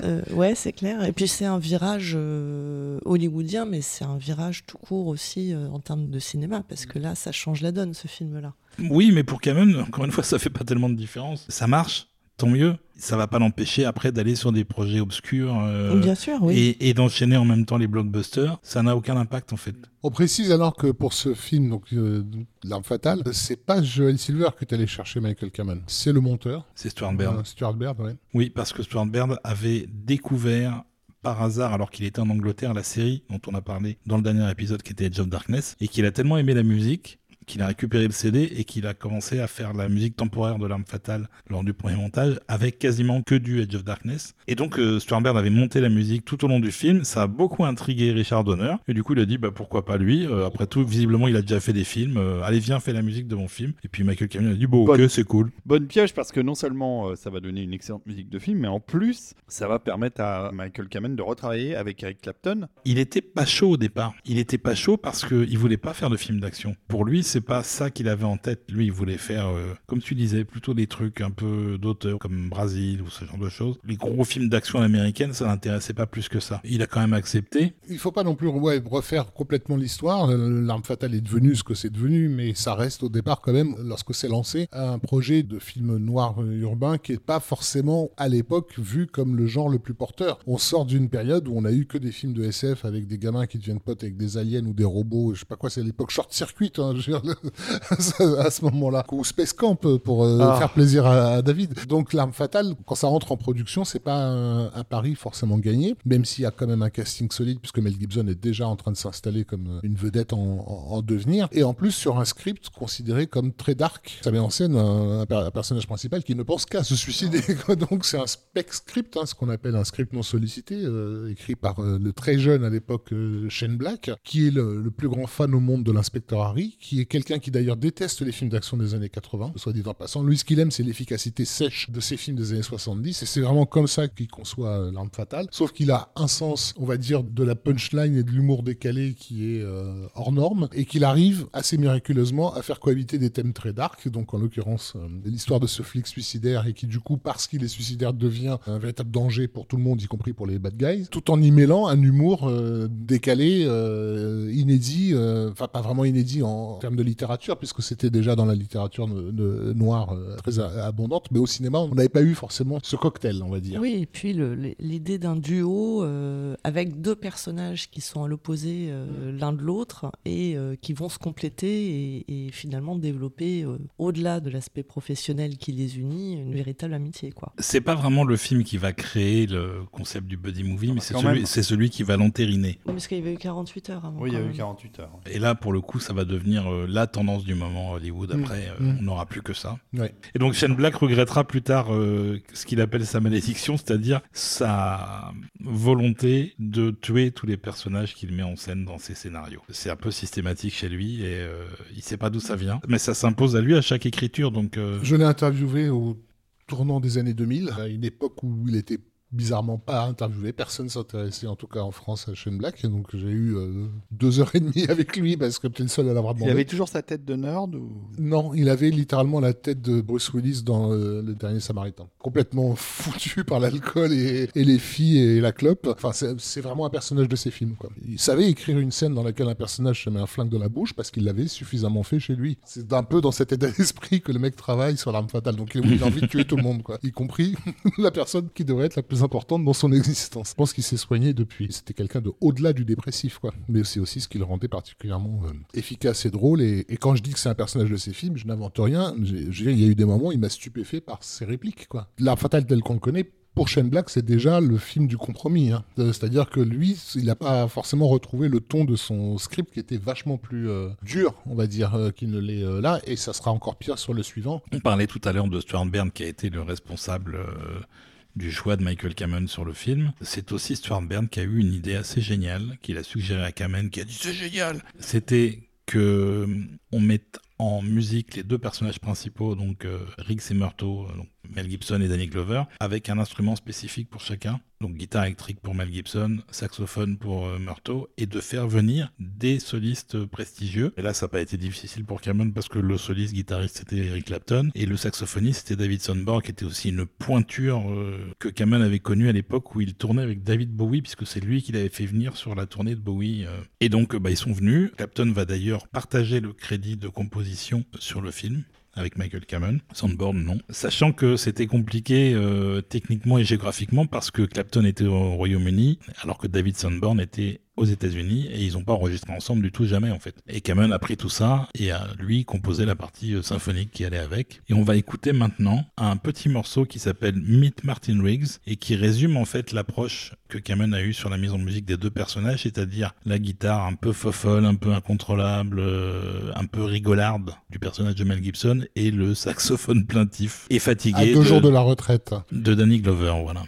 Euh, ouais, c'est clair. Et puis c'est un virage euh, hollywoodien, mais c'est un virage tout court aussi euh, en termes de cinéma, parce que là, ça change la donne, ce film-là. Oui, mais pour Kamen, encore une fois, ça fait pas tellement de différence. Ça marche, tant mieux. Ça va pas l'empêcher après d'aller sur des projets obscurs euh, Bien sûr, oui. et, et d'enchaîner en même temps les blockbusters. Ça n'a aucun impact en fait. On précise alors que pour ce film, donc euh, L'arme fatale, c'est pas Joel Silver qui est allé chercher Michael Kamen, c'est le monteur. C'est Stuart Baird. Euh, Stuart Baird, ouais. Oui, parce que Stuart Baird avait découvert par hasard, alors qu'il était en Angleterre, la série dont on a parlé dans le dernier épisode qui était Edge of Darkness, et qu'il a tellement aimé la musique qu'il a récupéré le CD et qu'il a commencé à faire la musique temporaire de l'arme fatale lors du premier montage avec quasiment que du Edge of Darkness. Et donc euh, Stuart Baird avait monté la musique tout au long du film, ça a beaucoup intrigué Richard Donner et du coup il a dit bah pourquoi pas lui? Euh, après tout, visiblement il a déjà fait des films. Euh, allez viens fais la musique de mon film. Et puis Michael Cameron a dit bon ok c'est cool. Bonne piège parce que non seulement euh, ça va donner une excellente musique de film, mais en plus ça va permettre à Michael Kamen de retravailler avec Eric Clapton. Il était pas chaud au départ. Il était pas chaud parce qu'il voulait pas faire de film d'action. Pour lui, c'est pas ça qu'il avait en tête. Lui, il voulait faire, euh, comme tu disais, plutôt des trucs un peu d'auteur comme Brasil ou ce genre de choses. Les gros films d'action américaines, ça l'intéressait pas plus que ça. Il a quand même accepté. Il faut pas non plus refaire complètement l'histoire. L'arme fatale est devenue ce que c'est devenu, mais ça reste au départ quand même, lorsque c'est lancé, un projet de film noir urbain qui est pas forcément à l'époque vu comme le genre le plus porteur. On sort d'une période où on a eu que des films de SF avec des gamins qui deviennent potes avec des aliens ou des robots. Je sais pas quoi, c'est à l'époque short circuit. Hein, [laughs] à ce moment-là, ou Space Camp pour euh, Ah. faire plaisir à, à David. Donc l'arme fatale, quand ça rentre en production, c'est pas un, un pari forcément gagné, même s'il y a quand même un casting solide puisque Mel Gibson est déjà en train de s'installer comme une vedette en, en- en devenir, et en plus sur un script considéré comme très dark. Ça met en scène un, un per- un personnage principal qui ne pense qu'à se suicider. [laughs] Donc c'est un spec script, hein, ce qu'on appelle un script non sollicité, euh, écrit par euh, le très jeune à l'époque euh, Shane Black, qui est le, le plus grand fan au monde de l'inspecteur Harry, qui est quelqu'un qui d'ailleurs déteste les films d'action des années 80, soit dit en passant. Lui, ce qu'il aime, c'est l'efficacité sèche de ces films des années 70, et c'est vraiment comme ça qu'il conçoit euh, L'arme fatale. Sauf qu'il a un sens, on va dire, de la punchline et de l'humour décalé qui est euh, hors norme, et qu'il arrive assez miraculeusement à faire cohabiter des thèmes très dark, donc en l'occurrence euh, l'histoire de ce flic suicidaire, et qui du coup, parce qu'il est suicidaire, devient un véritable danger pour tout le monde, y compris pour les bad guys, tout en y mêlant un humour euh, décalé, euh, inédit, enfin pas vraiment inédit en termes de littérature, puisque c'était déjà dans la littérature no- no- noire euh, très a- abondante, mais au cinéma, on n'avait pas eu forcément ce cocktail, on va dire. Oui, et puis l'idée d'un duo euh, avec deux personnages qui sont à l'opposé euh, l'un de l'autre et euh, qui vont se compléter et, et finalement développer, euh, au-delà de l'aspect professionnel qui les unit, une véritable amitié. quoi. C'est pas vraiment le film qui va créer le concept du buddy movie, mais bah, c'est celui, qui va l'entériner. Oui, Parce qu'il y avait eu 48 heures avant. Oui, il y a eu même. 48 heures. Et là, pour le coup, ça va devenir euh, la tendance du moment Hollywood. Mm. Après, euh, Mm. on n'aura plus que ça. Ouais. Et donc Shane Black regrettera plus tard euh, ce qu'il appelle sa malédiction, c'est-à-dire sa volonté de tuer tous les personnages qu'il met en scène dans ses scénarios. C'est un peu systématique chez lui et euh, il sait pas d'où ça vient, mais ça s'impose à lui à chaque écriture. Donc euh, Je l'ai interviewé au tournant des années 2000, à une époque où il était bizarrement pas interviewé, personne s'intéressait en tout cas en France à Shane Black, donc j'ai eu euh, deux heures et demie avec lui parce que j'étais le seul à l'avoir Il demandé. avait toujours sa tête de nerd ou... Non, il avait littéralement la tête de Bruce Willis dans euh, Le Dernier Samaritain. Complètement foutu par l'alcool et, et les filles et la clope. Enfin, c'est vraiment un personnage de ses films. Quoi. Il savait écrire une scène dans laquelle un personnage se met un flingue dans la bouche parce qu'il l'avait suffisamment fait chez lui. C'est un peu dans cet état [laughs] d'esprit que le mec travaille sur l'arme fatale. Donc il a envie de tuer tout le monde, quoi. y compris [laughs] la personne qui devrait être la plus importante dans son existence. Je pense qu'il s'est soigné depuis. C'était quelqu'un de au-delà du dépressif, quoi. Mais c'est aussi ce qui le rendait particulièrement euh, efficace et drôle. Et, et quand je dis que c'est un personnage de ses films, je n'invente rien. Il y a eu des moments où il m'a stupéfait par ses répliques, quoi. La fatale telle qu'on le connaît pour Shane Black, c'est déjà le film du compromis. hein. Euh, C'est-à-dire que lui, il n'a pas forcément retrouvé le ton de son script qui était vachement plus euh, dur, on va dire, euh, qu'il ne l'est euh, là, et ça sera encore pire sur le suivant. On parlait tout à l'heure de Stuart Byrne qui a été le responsable euh, du choix de Michael Kamen sur le film. C'est aussi Stuart Byrne qui a eu une idée assez géniale, qu'il a suggéré à Kamen, qui a dit c'est génial. C'était que euh, on mette en musique les deux personnages principaux, donc euh, Riggs et Murtaugh, euh, donc Mel Gibson et Danny Glover, avec un instrument spécifique pour chacun, donc guitare électrique pour Mel Gibson, saxophone pour euh, et de faire venir des solistes prestigieux. Et là, ça n'a pas été difficile pour Cameron parce que le soliste guitariste c'était Eric Clapton et le saxophoniste c'était David Sonborg, qui était aussi une pointure euh, que Cameron avait connue à l'époque où il tournait avec David Bowie, puisque c'est lui qui l'avait fait venir sur la tournée de Bowie. euh. Et donc, euh, bah, ils sont venus. Clapton va d'ailleurs partager le crédit de composition sur le film avec Michael Cameron, Soundboard non. Sachant que c'était compliqué euh, techniquement et géographiquement parce que Clapton était au Royaume-Uni alors que David Soundbourne était aux États-Unis et ils n'ont pas enregistré ensemble du tout jamais en fait. Et Cameron a pris tout ça et a lui composé la partie euh, symphonique qui allait avec. Et on va écouter maintenant un petit morceau qui s'appelle Meet Martin Riggs et qui résume en fait l'approche que Cameron a eue sur la mise en musique des deux personnages, c'est-à-dire la guitare un peu fofolle, un peu incontrôlable, euh, un peu rigolarde du personnage de Mel Gibson et le [laughs] saxophone plaintif et À fatigué deux de, jours de la retraite. de Danny Glover, voilà.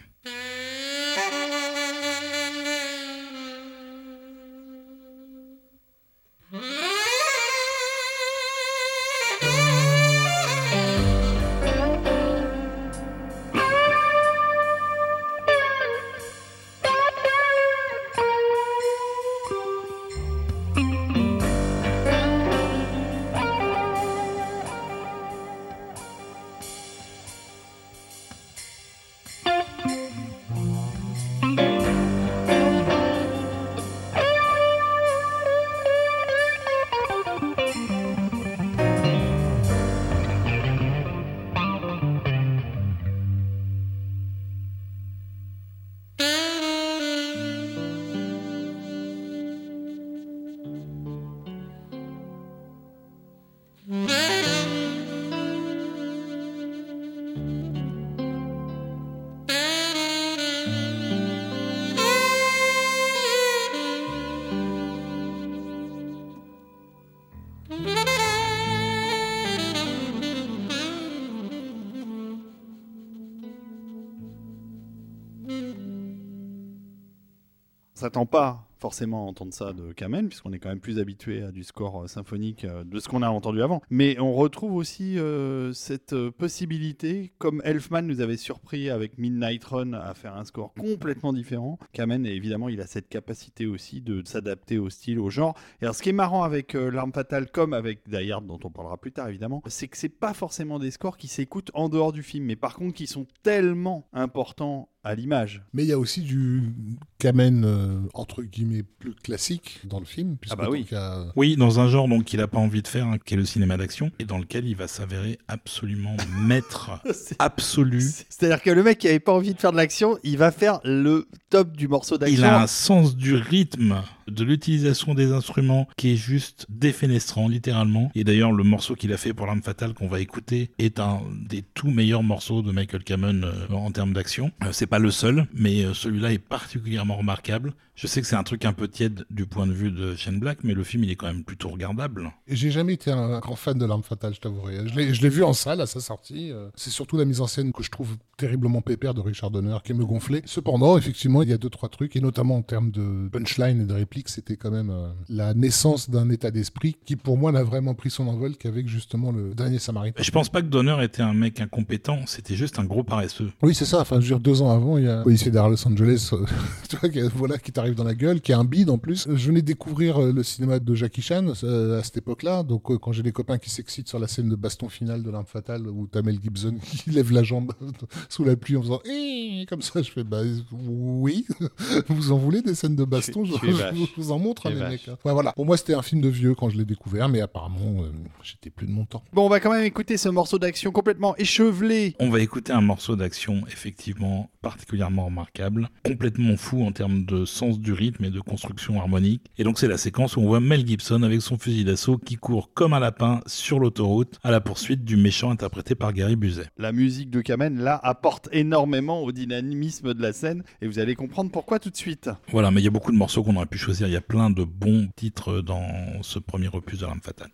S'attend pas forcément entendre ça de Kamen, puisqu'on est quand même plus habitué à du score euh, symphonique euh, de ce qu'on a entendu avant. Mais on retrouve aussi euh, cette possibilité, comme Elfman nous avait surpris avec Midnight Run à faire un score complètement différent. Kamen, évidemment, il a cette capacité aussi de s'adapter au style, au genre. Et alors, ce qui est marrant avec euh, L'arme fatale, comme avec Die Hard, dont on parlera plus tard évidemment, c'est que c'est pas forcément des scores qui s'écoutent en dehors du film, mais par contre qui sont tellement importants à l'image. Mais il y a aussi du Kamen, entre guillemets, plus classique dans le film. puisque Ah bah oui. a- Oui, dans un genre donc qu'il n'a pas envie de faire, hein, qui est le cinéma d'action, et dans lequel il va s'avérer absolument [laughs] maître C'est- absolu. C'est-à-dire que le mec qui avait pas envie de faire de l'action, il va faire le top du morceau d'action. Il a un sens du rythme, de l'utilisation des instruments qui est juste défenestrant, littéralement. Et d'ailleurs, le morceau qu'il a fait pour L'Arme Fatale qu'on va écouter est un des tout meilleurs morceaux de Michael Cameron euh, en termes d'action. Euh, c'est pas le seul, mais euh, celui-là est particulièrement remarquable. Je sais que c'est un truc un peu tiède du point de vue de Shane Black, mais le film il est quand même plutôt regardable. J'ai jamais été un grand fan de L'Arme Fatale, je t'avouerai. Je l'ai- vu en salle à sa sortie. C'est surtout la mise en scène que je trouve terriblement pépère de Richard Donner qui me gonflait. Cependant, effectivement, il y a deux, trois trucs, et notamment en termes de punchline et de réplique, c'était quand même euh, la naissance d'un état d'esprit qui, pour moi, n'a vraiment pris son envol qu'avec justement le dernier Samaritain. Je pense pas que Donner était un mec incompétent, c'était juste un gros paresseux. Oui, c'est ça. Enfin, je veux dire, deux ans avant, il y a un policier derrière Los Angeles, euh, [laughs] tu vois, qui, voilà, qui t'arrive dans la gueule, qui a un bide en plus. Je venais découvrir euh, le cinéma de Jackie Chan euh, à cette époque-là. Donc, euh, quand j'ai des copains qui s'excitent sur la scène de baston finale de l'arme fatale, où t'as Mel Gibson [laughs] qui lève la jambe [laughs] sous la pluie en faisant Eh comme ça, je fais bah oui, vous en voulez des scènes de baston Tu- je, tu es vache. Je vous en montre, hein, es les mecs. hein. Ouais, voilà. Pour moi, c'était un film de vieux quand je l'ai découvert, mais apparemment, euh, j'étais plus de mon temps. Bon, on va quand même écouter ce morceau d'action complètement échevelé. On va écouter un morceau d'action effectivement particulièrement remarquable, complètement fou en termes de sens du rythme et de construction harmonique. Et donc c'est la séquence où on voit Mel Gibson avec son fusil d'assaut qui court comme un lapin sur l'autoroute à la poursuite du méchant interprété par Gary Busey. La musique de Kamen, là, apporte énormément au dynamisme de la scène et vous allez comprendre pourquoi tout de suite. Voilà, mais il y a beaucoup de morceaux qu'on aurait pu choisir. Il y a plein de bons titres dans ce premier opus de L'Arme Fatale.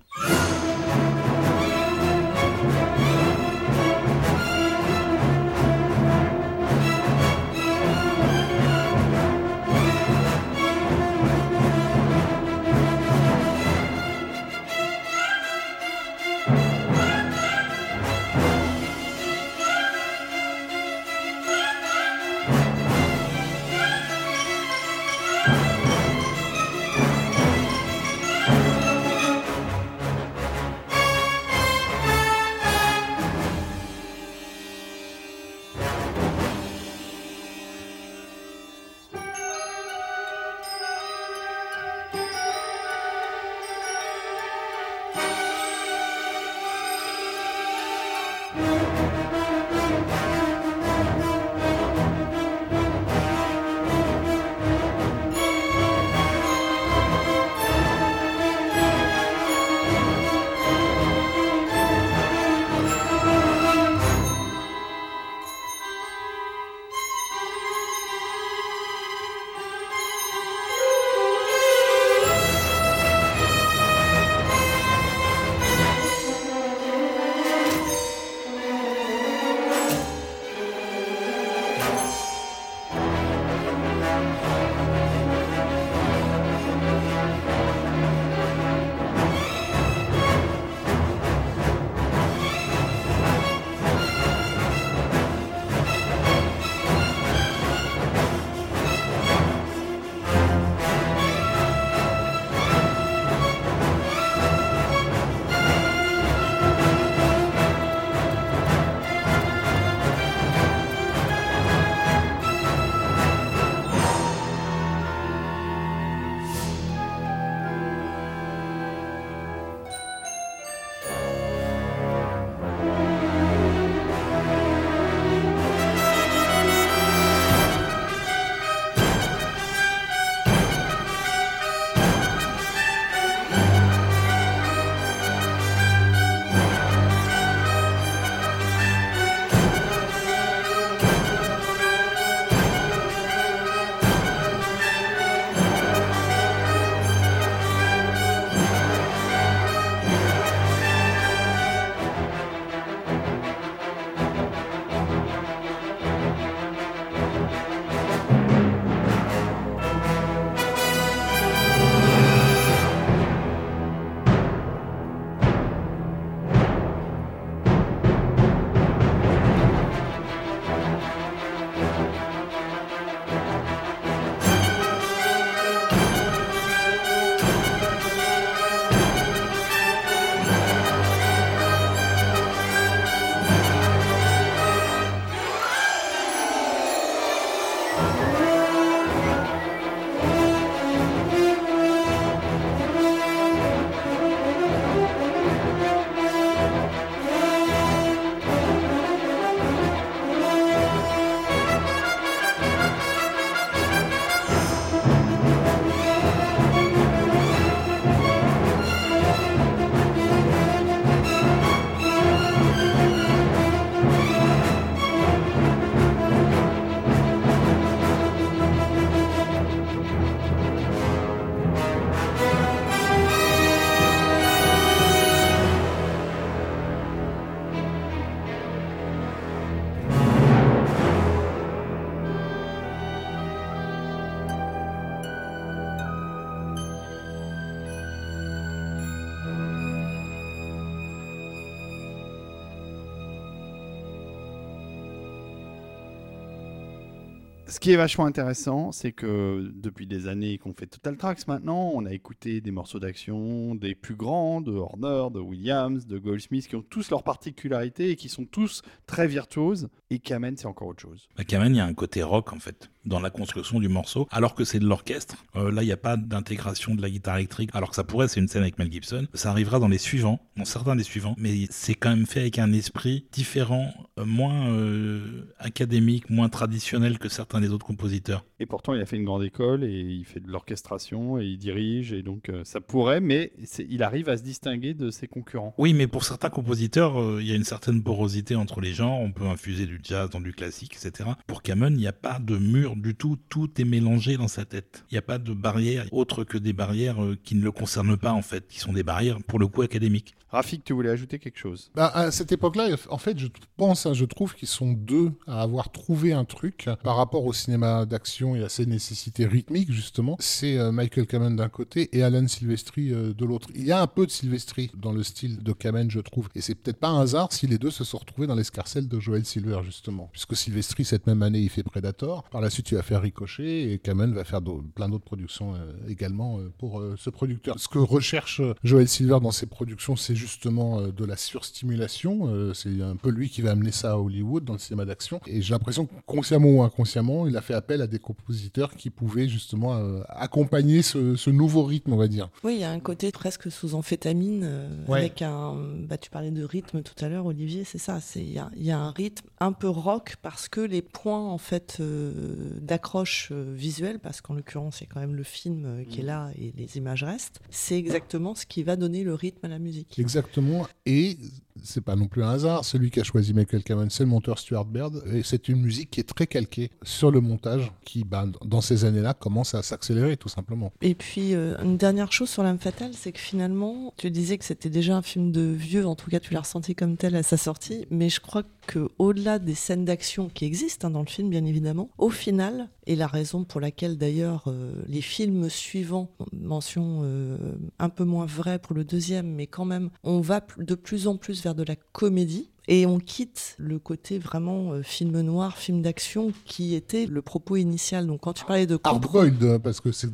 Ce qui est vachement intéressant, c'est que depuis des années qu'on fait Total Tracks maintenant, on a écouté des morceaux d'action des plus grands, de Horner, de Williams, de Goldsmith, qui ont tous leurs particularités et qui sont tous très virtuoses. Et Kamen, c'est encore autre chose. À Kamen, il y a un côté rock en fait dans la construction du morceau, alors que c'est de l'orchestre. Euh, là, il n'y a pas d'intégration de la guitare électrique, alors que ça pourrait, c'est une scène avec Mel Gibson. Ça arrivera dans les suivants, dans certains des suivants, mais c'est quand même fait avec un esprit différent euh, moins euh, académique, moins traditionnel que certains des autres compositeurs. Et pourtant, il a fait une grande école et il fait de l'orchestration et il dirige. Et donc, ça pourrait, mais il arrive à se distinguer de ses concurrents. Oui, mais pour certains compositeurs, il y a une certaine porosité entre les genres. On peut infuser du jazz dans du classique, etc. Pour Cameron, il n'y a pas de mur du tout. Tout est mélangé dans sa tête. Il n'y a pas de barrières autres que des barrières euh, qui ne le concernent pas, en fait, qui sont des barrières, pour le coup, académiques. Rafik, tu voulais ajouter quelque chose? Bah, à cette époque-là, en fait, je pense, hein, je trouve qu'ils sont deux à avoir trouvé un truc par rapport au cinéma d'action et à ses nécessités rythmiques, justement. C'est euh, Michael Kamen d'un côté et Alan Silvestri euh, de l'autre. Il y a un peu de Silvestri dans le style de Kamen, je trouve. Et c'est peut-être pas un hasard si les deux se sont retrouvés dans l'escarcelle de Joel Silver, justement. Puisque Silvestri, cette même année, il fait Predator. Par la suite, il va faire Ricochet et Kamen va faire plein d'autres productions euh, également euh, pour euh, ce producteur. Ce que recherche Joel Silver dans ses productions, c'est justement euh, de la surstimulation. Euh, c'est un peu lui qui va amener ça à Hollywood dans le cinéma d'action. Et j'ai l'impression que consciemment ou inconsciemment, il a fait appel à des compositeurs qui pouvaient justement euh, accompagner ce, ce nouveau rythme, on va dire. Oui, il y a un côté presque sous amphétamine, euh, Ouais. avec un. Bah, tu parlais de rythme tout à l'heure, Olivier, c'est ça. c'est- Il y y a un rythme un peu rock parce que les points en fait euh, d'accroche euh, visuelle, parce qu'en l'occurrence, a quand même le film euh, qui est là et les images restent, c'est exactement ce qui va donner le rythme à la musique. Exactement. Et c'est pas non plus un hasard. Celui qui a choisi Michael Cameron, c'est le monteur Stuart Baird. Et c'est une musique qui est très calquée sur le montage, qui, bah, dans ces années-là, commence à s'accélérer, tout simplement. Et puis, euh, une dernière chose sur L'âme fatale, c'est que finalement, tu disais que c'était déjà un film de vieux, en tout cas, tu l'as ressenti comme tel à sa sortie, mais je crois que au-delà des scènes d'action qui existent hein, dans le film, bien évidemment, au final, et la raison pour laquelle d'ailleurs euh, les films suivants, mention euh, un peu moins vraie pour le deuxième, mais quand même, on va de plus en plus vers de la comédie. Et on quitte le côté vraiment euh, film noir, film d'action qui était le propos initial. Donc quand tu parlais de compromis- Hardboiled, parce que c'est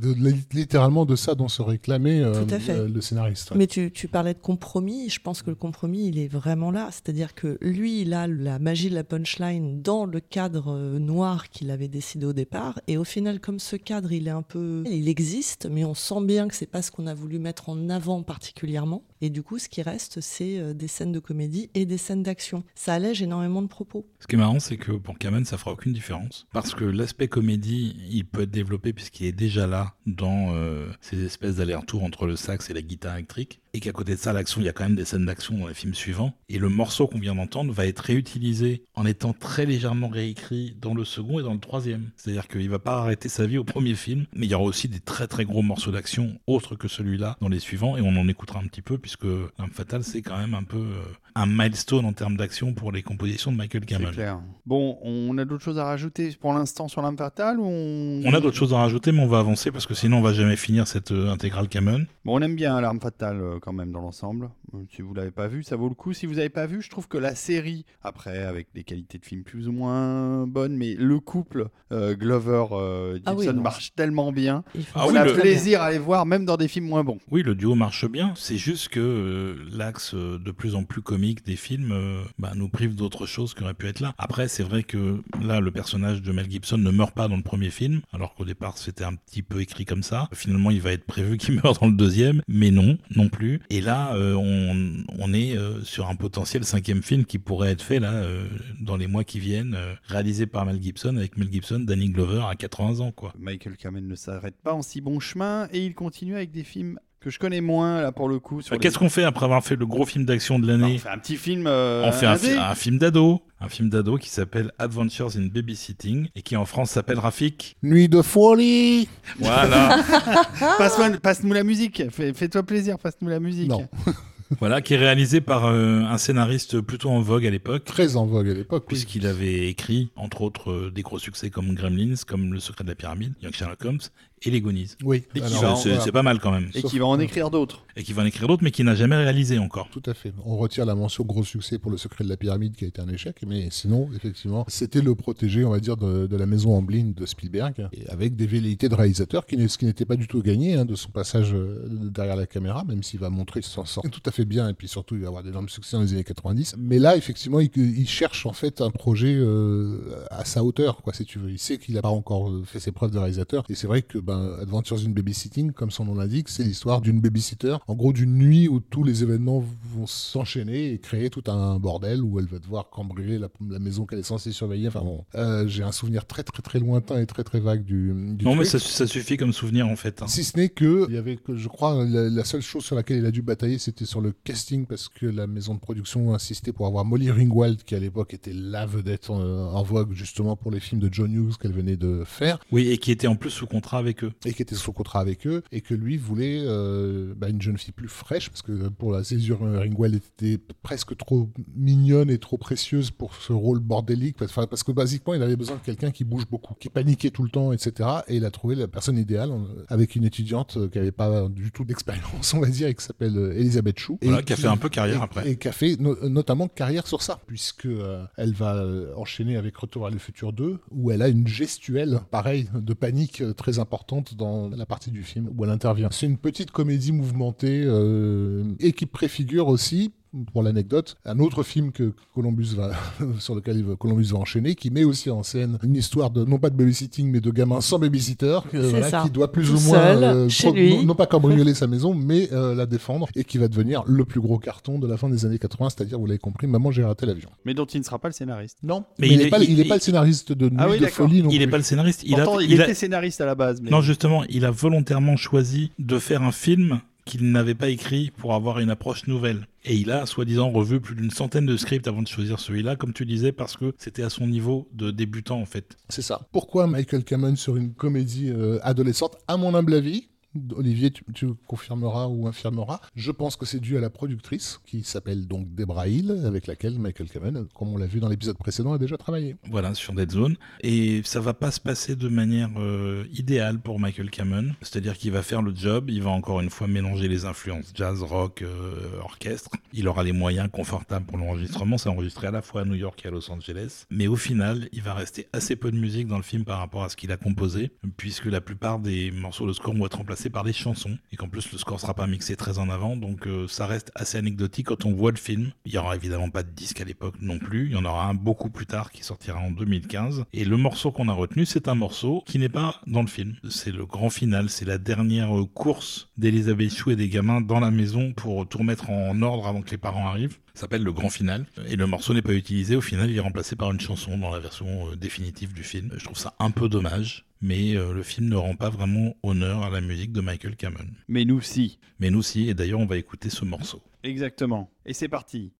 littéralement de ça dont se réclamait euh, euh, le scénariste. Mais tu, tu parlais de compromis, je pense que le compromis, il est vraiment là. C'est-à-dire que lui, il a la magie de la punchline dans le cadre euh, noir qu'il avait décidé au départ. Et au final, comme ce cadre, il est un peu... Il existe, mais on sent bien que c'est pas ce qu'on a voulu mettre en avant particulièrement. Et du coup, ce qui reste, c'est euh, des scènes de comédie et des scènes d'action. Ça allège énormément de propos. Ce qui est marrant, c'est que pour Kamen, ça fera aucune différence. Parce que l'aspect comédie, il peut être développé puisqu'il est déjà là dans euh, ces espèces d'aller-retour entre le sax et la guitare électrique. Et qu'à côté de ça, l'action, il y a quand même des scènes d'action dans les films suivants. Et le morceau qu'on vient d'entendre va être réutilisé en étant très légèrement réécrit dans le second et dans le troisième. C'est-à-dire qu'il va pas arrêter sa vie au premier film, mais il y aura aussi des très très gros morceaux d'action autres que celui-là dans les suivants. Et on en écoutera un petit peu puisque L'Arme Fatale, c'est quand même un peu euh, un milestone en termes d'action pour les compositions de Michael C'est Cameron. clair. Bon, on a d'autres choses à rajouter pour l'instant sur l'âme fatale ou on... On a d'autres choses à rajouter, mais on va avancer parce que sinon on va jamais finir cette euh, intégrale Cameron. Bon, on aime bien l'arme fatale euh, quand même dans l'ensemble. Euh, Si vous l'avez pas vu, ça vaut le coup. Si vous n'avez pas vu, je trouve que la série, après avec des qualités de film plus ou moins bonnes, mais le couple euh, Glover euh, Ah oui, Gibson non. marche tellement bien. Ah on oui, a le- plaisir à les voir même dans des films moins bons. Oui, le duo marche bien. C'est juste que euh, l'axe de plus en plus comique des films euh, bah, nous prive d'autres choses qui auraient pu être là. Après, c'est vrai que là, le personnage de Mel Gibson ne meurt pas dans le premier film, alors qu'au départ c'était un petit peu écrit comme ça. Finalement, il va être prévu qu'il [laughs] meure dans le deuxième, mais non, non plus. Et là, euh, on, est euh, sur un potentiel cinquième film qui pourrait être fait là dans les mois qui viennent, réalisé par Mel Gibson avec Mel Gibson, Danny Glover à 80 ans, quoi. Michael Kamen ne s'arrête pas en si bon chemin et il continue avec des films que je connais moins là pour le coup. sur Bah, les- Qu'est-ce qu'on fait après avoir fait le gros film d'action de l'année On fait un petit film. euh, On fait un, fi- un film d'ado, un film d'ado qui s'appelle Adventures in Babysitting et qui en France s'appelle Rafik. Nuit de folie Voilà, [laughs] Passe-nous la musique. Fais- Fais-toi plaisir, passe-nous la musique. Non. [laughs] voilà qui est réalisé par euh, un scénariste plutôt en vogue à l'époque. Très en vogue à l'époque. oui. Puisqu'il avait écrit, entre autres, euh, des gros succès comme Gremlins, comme Le secret de la pyramide, Young Sherlock Holmes et Les Goonies. Oui, Et qui alors, va en- C'est voilà. c'est pas mal quand même. Et Sauf qui va en écrire d'autres. Et qui va en écrire d'autres, mais qui n'a jamais réalisé encore. Tout à fait. On retire la mention gros succès pour le secret de la pyramide qui a été un échec, mais sinon, effectivement, c'était le protégé, on va dire, de, de la maison Amblin de Spielberg, et avec des velléités de réalisateur, qui n'est- ce qui n'était pas du tout gagné hein, de son passage euh, derrière la caméra, même s'il va montrer qu'il s'en sort tout à fait fait bien et puis surtout il va avoir d'énormes succès dans les années 90. Mais là, effectivement, il, il cherche en fait un projet euh, à sa hauteur, quoi, si tu veux. Il sait qu'il n'a pas encore euh, fait ses preuves de réalisateur. Et c'est vrai que ben, Adventures in Babysitting, comme son nom l'indique, c'est l'histoire d'une babysitter, en gros d'une nuit où tous les événements vont s'enchaîner et créer tout un bordel où elle va devoir cambrioler la, la maison qu'elle est censée surveiller. Enfin bon, euh, j'ai un souvenir très très très lointain et très très vague du. du Non, mais ça, ça suffit comme souvenir en fait. hein. Si ce n'est que, il y avait, je crois, la, la seule chose sur laquelle il a dû batailler, c'était sur le casting, parce que la maison de production insistait pour avoir Molly Ringwald, qui à l'époque était la vedette en, en vogue justement pour les films de John Hughes qu'elle venait de faire, Oui, et qui était en plus sous contrat avec eux. et qui était sous contrat avec eux, et que lui voulait euh, bah, une jeune fille plus fraîche, parce que pour la césure, euh, Ringwald était presque trop mignonne et trop précieuse pour ce rôle bordélique, parce, que basiquement, il avait besoin de quelqu'un qui bouge beaucoup, qui paniquait tout le temps, etc. Et il a trouvé la personne idéale avec une étudiante euh, qui n'avait pas du tout d'expérience, [laughs] on va dire, et qui s'appelle euh, Elisabeth Chou. Voilà, Et qui a fait un peu carrière et- après. Et qui a fait no- notamment carrière sur ça, puisque euh, elle va euh, enchaîner avec Retour à le futur 2, où elle a une gestuelle, pareil, de panique euh, très importante dans la partie du film où elle intervient. C'est une petite comédie mouvementée euh, et qui préfigure aussi pour l'anecdote, un autre film que Columbus va, [laughs] sur lequel Columbus va enchaîner, qui met aussi en scène une histoire de, non pas de babysitting, mais de gamins sans babysitter, euh, voilà, qui doit plus Tout ou moins, seul, chez lui. non, non pas cambrioler [laughs] sa maison, mais euh, la défendre, et qui va devenir le plus gros carton de la fin des années 80, c'est-à-dire, vous l'avez compris, Maman, j'ai raté l'avion. Mais dont il ne sera pas le scénariste. Non, Mais mais, il il n'est est- pas, il- il est pas il- le scénariste de Nuit Ah oui, de folie non Il n'est pas le scénariste. Il Pourtant, a, il, il a- était scénariste à la base. Mais... Non, justement, il a volontairement choisi de faire un film qu'il n'avait pas écrit pour avoir une approche nouvelle. Et il a, soi-disant, revu plus d'une centaine de scripts avant de choisir celui-là, comme tu disais, parce que c'était à son niveau de débutant, en fait. C'est ça. Pourquoi Michael Cameron sur une comédie euh, adolescente À mon humble avis, Olivier, tu, confirmeras ou infirmeras, je pense que c'est dû à la productrice, qui s'appelle donc Debra Hill, avec laquelle Michael Cameron, comme on l'a vu dans l'épisode précédent, a déjà travaillé. Voilà, sur Dead Zone. Et ça va pas se passer de manière euh, idéale pour Michael Cameron. C'est-à-dire qu'il va faire le job, il va encore une fois mélanger les influences jazz, rock, euh, orchestre. Il aura les moyens confortables pour l'enregistrement. C'est enregistré à la fois à New York et à Los Angeles. Mais au final, il va rester assez peu de musique dans le film par rapport à ce qu'il a composé, puisque la plupart des morceaux de score vont être remplacés par des chansons. Et qu'en plus, le score sera pas mixé très en avant. Donc euh, ça reste assez anecdotique quand on voit le film. Il y aura évidemment pas de disque à l'époque non plus. Il y en aura un beaucoup plus tard qui sortira en 2015. Et le morceau qu'on a retenu, c'est un morceau qui n'est pas dans le film. C'est le grand final. C'est la dernière euh, course d'Elisabeth Chou et des gamins dans la maison pour tout remettre en ordre avant que les parents arrivent. S'appelle le grand final. Et le morceau n'est pas utilisé. Au final, il est remplacé par une chanson dans la version euh, définitive du film. Je trouve ça un peu dommage. Mais euh, le film ne rend pas vraiment honneur à la musique de Michael Cameron. Mais nous, si. Mais nous aussi, et d'ailleurs on va écouter ce morceau. Exactement. Et c'est parti.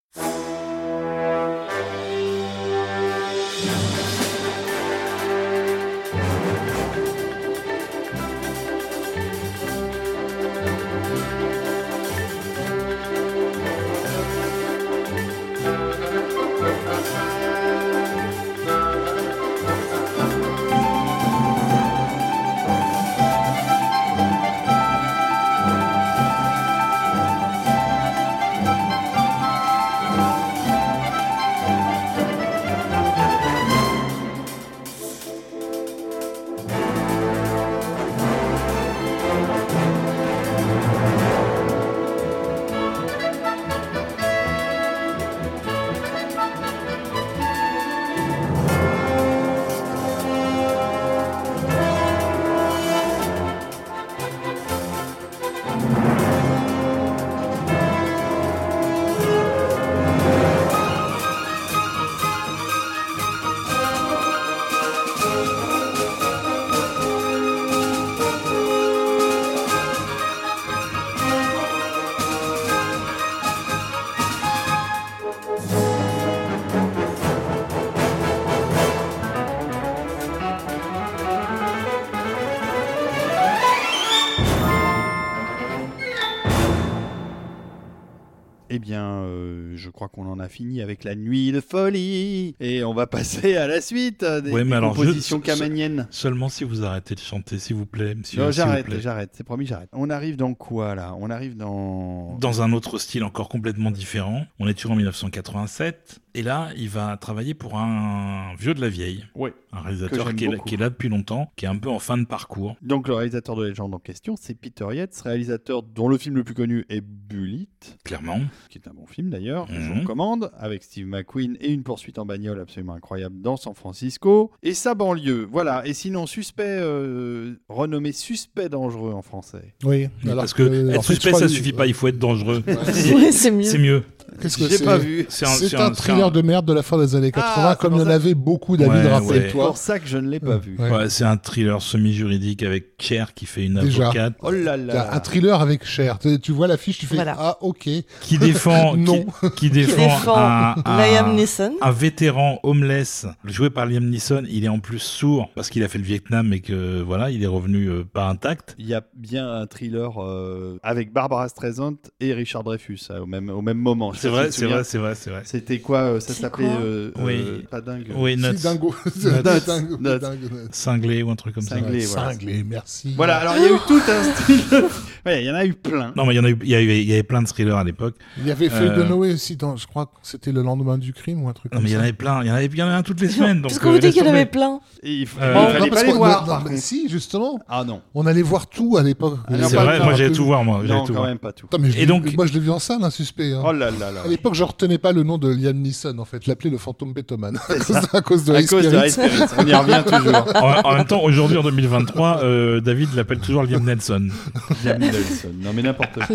Je crois qu'on en a fini avec la nuit de folie. Et on va passer à la suite des, Ouais, mais des alors, je- compositions kameniennes. Seulement si vous arrêtez de chanter, s'il vous plaît, monsieur. Non, j'arrête, j'arrête, c'est promis, j'arrête. On arrive dans quoi là? On arrive dans. Dans un autre style encore complètement différent. On est toujours en 1987. Et là, il va travailler pour un vieux de la vieille, Ouais. un réalisateur qui est, là, beaucoup. qui est là depuis longtemps, qui est un peu en fin de parcours. Donc le réalisateur de Légende en question, c'est Peter Yates, réalisateur dont le film le plus connu est Bullitt, Clairement. qui est un bon film d'ailleurs, que je Mhm. vous recommande, avec Steve McQueen et une poursuite en bagnole absolument incroyable dans San Francisco, et sa banlieue. Voilà, et sinon suspect, euh, renommé suspect dangereux en français. Oui, alors parce que, être en fait, je suspect, ça que- suffit pas, il faut être dangereux. Ouais, [laughs] c'est mieux. C'est mieux. Qu'est-ce que J'ai c'est pas vu. C'est C'est un, thriller de merde de la fin des années 80, Ah, c'est comme il y en avait beaucoup, David, Ouais, C'est rappelle-toi. pour ça que je ne l'ai pas vu. Ouais. Ouais, c'est un thriller semi-juridique avec Cher qui fait une Déjà. avocate Oh là là. Un thriller avec Cher. Tu, tu vois l'affiche, tu fais Voilà. Ah, ok. qui défend, [laughs] Non. qui, qui [laughs] Qui défend, un- Liam Neeson. un vétéran homeless joué par Liam Neeson. Il est en plus sourd parce qu'il a fait le Vietnam et que voilà, il est revenu euh, pas intact. Il y a bien un thriller euh, avec Barbara Streisand et Richard Dreyfus euh, au, même, au même moment. C'est vrai, c'est vrai, c'est vrai, c'est vrai. C'était quoi euh, Ça s'appelait euh, Oui. euh, pas dingue. Oui, Nuts, dingo. [laughs] Cinglé ou un truc comme ça. Cinglé. merci. Voilà, alors il y a eu tout un [laughs] style. Ouais, il y en a eu plein. Non, mais il y en a eu, il y avait, plein de thrillers à l'époque. Il y avait Feuille de Noé aussi, dans, je crois que c'était le lendemain du crime ou un truc Non, comme mais il y en avait plein. Il y en avait, il y en avait un toutes les semaines. Parce qu'on vous dit qu'il y en avait plein. Il, fallait pas les voir. Si, justement. Ah non. On allait voir tout à l'époque. Ah, C'est vrai, moi que- tout voir, moi. Non, tout quand voir. même pas tout. Attends, mais je Et donc- moi je l'ai vu en salle, un suspect. hein. Oh là là À l'époque, je retenais pas le nom de Liam Neeson, en fait. Je l'appelais le fantôme pétomane. [laughs] à, cause, à cause de À High cause de. High on y revient toujours. [laughs] En, en même temps, aujourd'hui, en 2023, euh, David l'appelle toujours Liam Nelson. [laughs] Liam Neeson. Non mais n'importe quoi.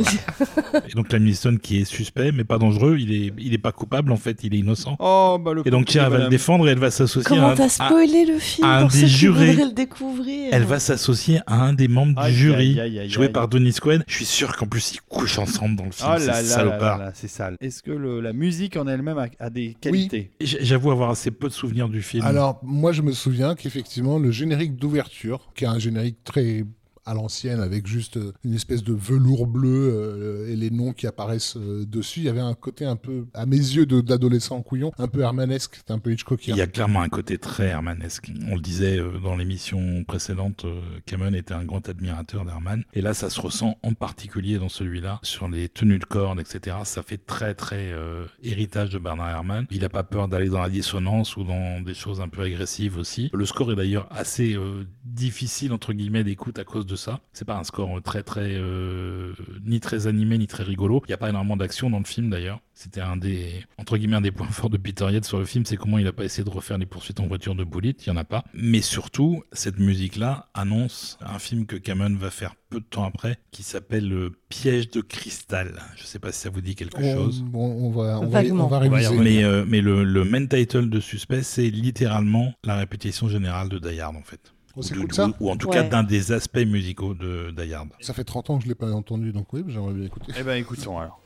Et donc Liam Neeson qui est suspect, mais pas dangereux. Il est, il est pas coupable, en fait, il est innocent. Oh bah le Et donc Cher va le défendre et elle va s'associer à, Comment un- t'as à- spoilé le film un pour des jurés. le découvrir elle va s'associer à un des membres du jury, joué par Denis Quaid. Je suis sûr qu'en plus ils couchent ensemble dans le film. Oh c'est là là là salopard. là là, c'est sale. Est-ce que le- la musique en elle-même a, a des qualités? J- J'avoue avoir assez peu de souvenirs du film. Alors, moi, je me souviens qu'effectivement, le générique d'ouverture, qui est un générique très à l'ancienne, avec juste euh, une espèce de velours bleu euh, et les noms qui apparaissent euh, dessus, il y avait un côté un peu, à mes yeux d'adolescent couillon, un peu hermanesque, un peu Hitchcockien. Il y a clairement un côté très hermanesque. On le disait euh, dans l'émission précédente, euh, Cameron était un grand admirateur d'Herman. Et là, ça se ressent en particulier dans celui-là, sur les tenues de cordes, etc. Ça fait très, très euh, héritage de Bernard Herrmann. Il n'a pas peur d'aller dans la dissonance ou dans des choses un peu agressives aussi. Le score est d'ailleurs assez difficile, entre guillemets, d'écoute à cause de ça. C'est pas un score euh, très, très, euh, ni très animé, ni très rigolo. Il n'y a pas énormément d'action dans le film d'ailleurs. C'était un des, entre guillemets, un des points [laughs] forts de Peter Yates sur le film, c'est comment il n'a pas essayé de refaire les poursuites en voiture de Bullitt, il n'y en a pas. Mais surtout, cette musique-là annonce un film que Cameron va faire peu de temps après, qui s'appelle Le Piège de cristal. Je sais pas si ça vous dit quelque On, chose. on- on va, on va, va y réviser. Mais, euh, mais le, le main title de Suspect, c'est littéralement la répétition générale de Die Hard, en fait. On Ou de- s'écoute ça ou, ou en tout cas d'un des aspects musicaux de Die Hard. Ça fait 30 ans que je l'ai pas entendu, donc oui, j'aimerais bien écouter. Eh ben écoutons alors.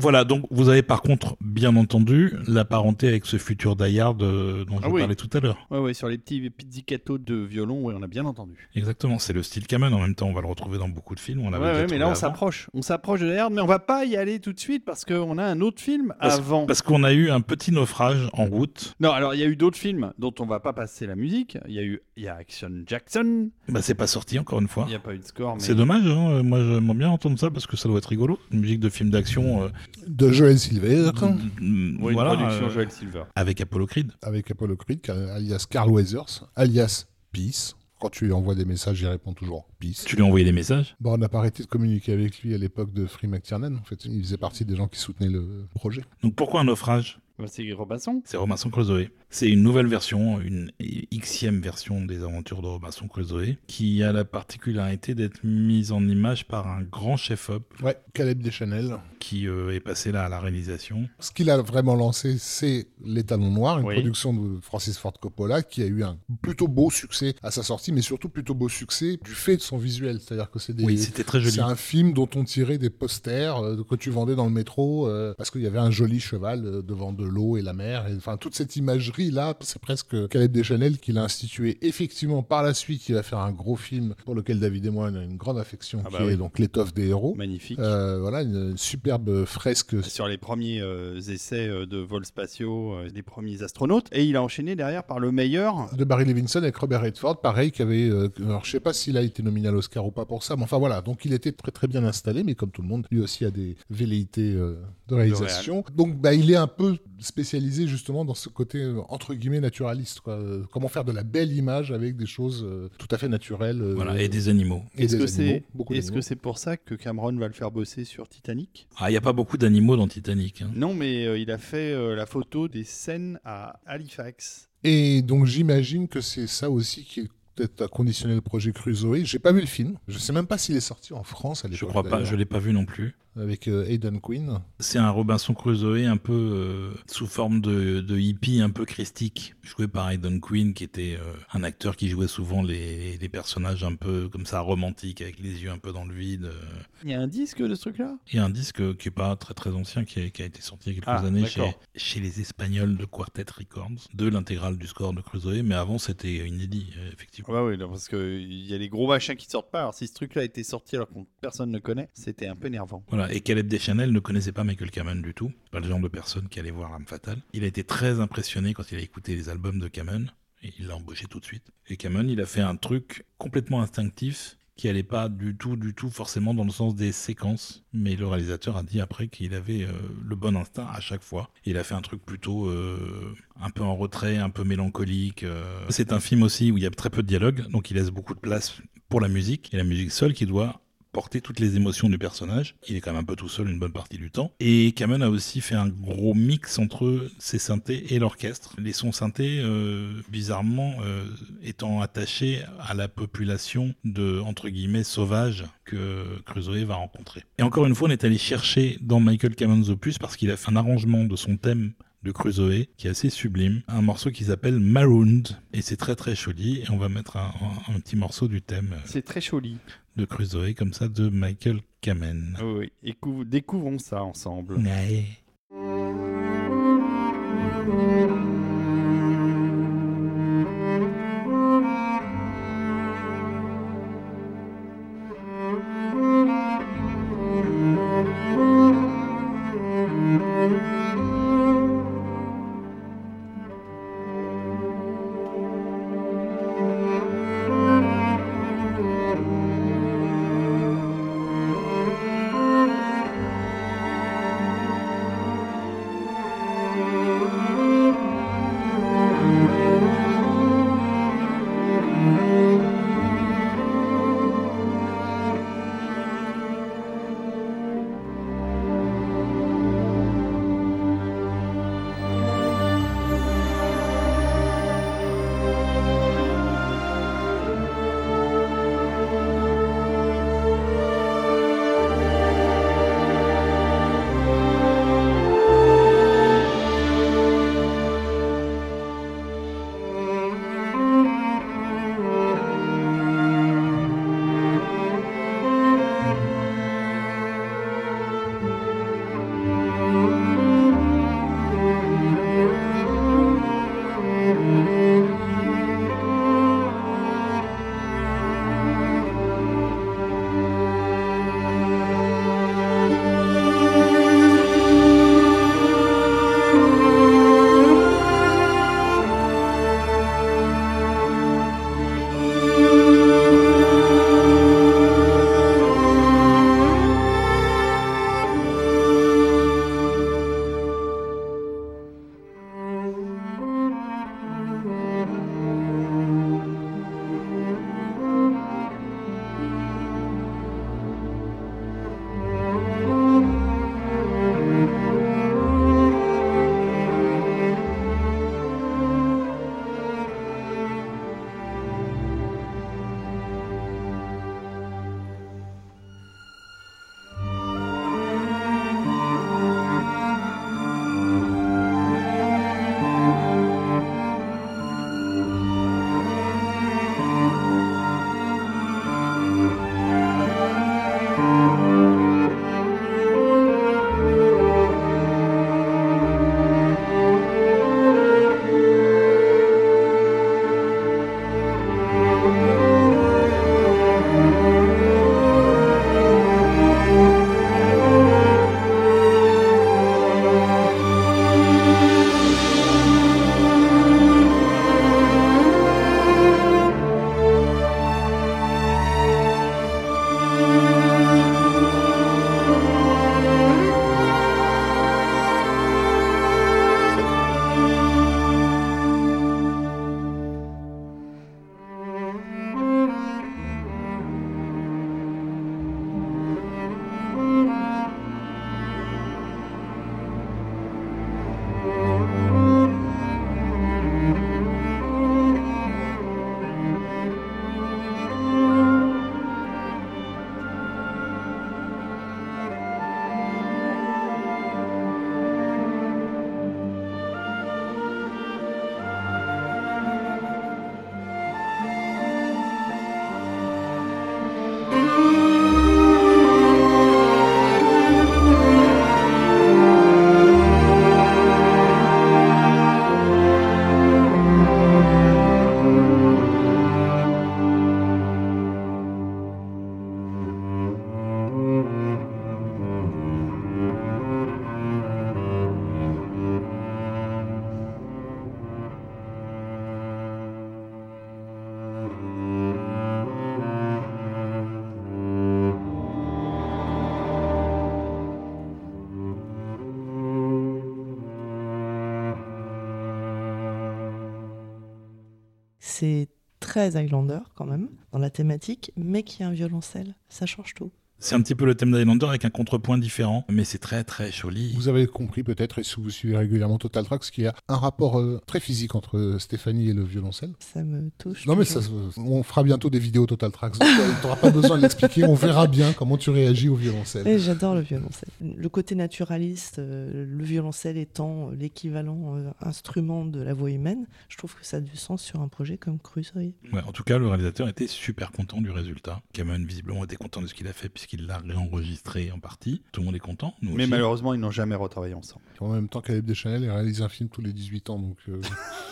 Voilà, donc vous avez par contre, bien entendu, la parenté avec ce futur Die-Hard euh, dont Ah je oui. parlais tout à l'heure. Ouais, ouais, sur les petits pizzicatos de violon, ouais, on a bien entendu. Exactement, c'est le style Kamen. En même temps, on va le retrouver dans beaucoup de films. On Ouais, mais là on s'approche. On s'approche de Die Hard, mais on va pas y aller tout de suite parce qu'on a un autre film Parce- avant. Parce qu'on a eu un petit naufrage en route. Non, alors il y a eu d'autres films dont on va pas passer la musique. Il y a eu y a Action Jackson. Bah, c'est pas sorti encore une fois. Il n'y a pas eu de score, mais C'est dommage, hein. Moi j'aimerais bien entendre ça parce que ça doit être rigolo. Une musique de film d'action. euh, De Joel Silver, mm, Ouais, une voilà, production euh, Joel Silver. avec Apollo Creed. avec Apollo Creed, alias Carl Weathers, alias Peace. Quand tu lui envoies des messages, il répond toujours Peace. Tu lui as envoyé des messages? Bon, on n'a pas arrêté de communiquer avec lui à l'époque de Free McTiernan. En fait, il faisait partie des gens qui soutenaient le projet. Donc pourquoi un naufrage? Bah, c'est Robinson. C'est Robinson Crusoe. C'est une nouvelle version, une xème version des aventures de Robinson Crusoe, qui a la particularité d'être mise en image par un grand chef-op Ouais, Caleb Deschanel. Qui euh, est passé là à la réalisation. Ce qu'il a vraiment lancé, c'est Les Talons Noirs, une Oui. production de Francis Ford Coppola qui a eu un plutôt beau succès à sa sortie, mais surtout plutôt beau succès du fait de son visuel. C'est-à-dire que c'est des. Oui, c'était très joli. C'est un film dont on tirait des posters euh, que tu vendais dans le métro euh, parce qu'il y avait un joli cheval euh, devant de l'eau et la mer. Enfin, toute cette imagerie-là, c'est presque Caleb Deschanel qui l'a institué. Effectivement, par la suite, il va faire un gros film pour lequel David et moi on a une grande affection, Ah qui bah est donc L'étoffe des héros. Magnifique. Euh, voilà, une superbe fresque Sur les premiers euh, essais euh, de vols spatiaux euh, des premiers astronautes. Et il a enchaîné derrière par le meilleur. de Barry Levinson avec Robert Redford, pareil, qui avait. euh, alors, je sais pas s'il a été nominé à l'Oscar ou pas pour ça, mais enfin voilà. Donc, il était très très bien installé, mais comme tout le monde, lui aussi a des velléités euh, de réalisation. Donc, bah, il est un peu spécialisé justement dans ce côté euh, entre guillemets naturaliste. Quoi. Euh, Comment faire de la belle image avec des choses euh, tout à fait naturelles. euh, Voilà, et des animaux. Est-ce que c'est d'animaux. que c'est pour ça que Cameron va le faire bosser sur Titanic? Ah, il n'y a pas beaucoup d'animaux dans Titanic. hein. Non, mais euh, il a fait euh, la photo des scènes à Halifax. Et donc, j'imagine que c'est ça aussi qui peut-être a conditionné le projet Crusoe. J'ai pas vu le film. Je sais même pas s'il est sorti en France à l'époque. Je crois pas, je l'ai pas vu non plus. Avec euh, Aidan Quinn. C'est un Robinson Crusoe un peu euh, sous forme de, de hippie, un peu christique, joué par Aidan Quinn, qui était euh, un acteur qui jouait souvent les, les personnages un peu comme ça romantiques, avec les yeux un peu dans le vide. Il y a un disque de ce truc-là? Il y a un disque qui est pas très très ancien, qui a, qui a été sorti il y a quelques Ah, années chez, les Espagnols de Quartet Records, de l'intégrale du score de Crusoe, mais avant c'était inédit, effectivement. Ouais, ouais, non, parce qu'il y a les gros machins qui sortent pas. Alors, si ce truc-là a été sorti alors que personne ne connaît, c'était un peu énervant. Voilà, et Caleb Deschanel ne connaissait pas Michael Kamen du tout. Pas le genre de personne qui allait voir L'âme fatale. Il a été très impressionné quand il a écouté les albums de Kamen, il l'a embauché tout de suite. Et Kamen, il a fait un truc complètement instinctif qui allait pas du tout, du tout forcément dans le sens des séquences. Mais le réalisateur a dit après qu'il avait euh, le bon instinct à chaque fois. Il a fait un truc plutôt euh, un peu en retrait, un peu mélancolique. euh. C'est un film aussi où il y a très peu de dialogue, donc il laisse beaucoup de place pour la musique. Et la musique seule qui doit porter toutes les émotions du personnage. Il est quand même un peu tout seul une bonne partie du temps. Et Kamen a aussi fait un gros mix entre ses synthés et l'orchestre. Les sons synthés, euh, bizarrement, euh, étant attachés à la population de, entre guillemets, sauvages que Crusoe va rencontrer. Et encore une fois, on est allé chercher dans Michael Kamen's opus parce qu'il a fait un arrangement de son thème de Crusoe, qui est assez sublime. Un morceau qui s'appelle Marooned, et c'est très très joli. Et on va mettre un, un- un petit morceau du thème C'est très joli. De Crusoe, comme ça, de Michael Kamen. Oui, oui. Écou- découvrons ça ensemble. Ouais. Très Highlander quand même, dans la thématique, mais qui a un violoncelle. Ça change tout. C'est un petit peu le thème d'Highlander avec un contrepoint différent, mais c'est très très joli. Vous avez compris peut-être, et si vous suivez régulièrement Total Tracks, qu'il y a un rapport euh, très physique entre euh, Stéphanie et le violoncelle. Ça me touche. Non mais ça, on fera bientôt des vidéos Total Tracks, donc tu n'auras pas besoin de l'expliquer, on verra bien comment tu réagis au violoncelle. Et j'adore le violoncelle. Le côté naturaliste, euh, le violoncelle étant euh, l'équivalent euh, instrument de la voix humaine, je trouve que ça a du sens sur un projet comme Crusoe. Ouais, en tout cas, le réalisateur était super content du résultat. Cameron, visiblement, était content de ce qu'il a fait puisqu'il l'a réenregistré en partie. Tout le monde est content. Nous Mais aussi. malheureusement, ils n'ont jamais retravaillé ensemble. En même temps, Caleb Deschanel il réalise un film tous les 18 ans, donc euh,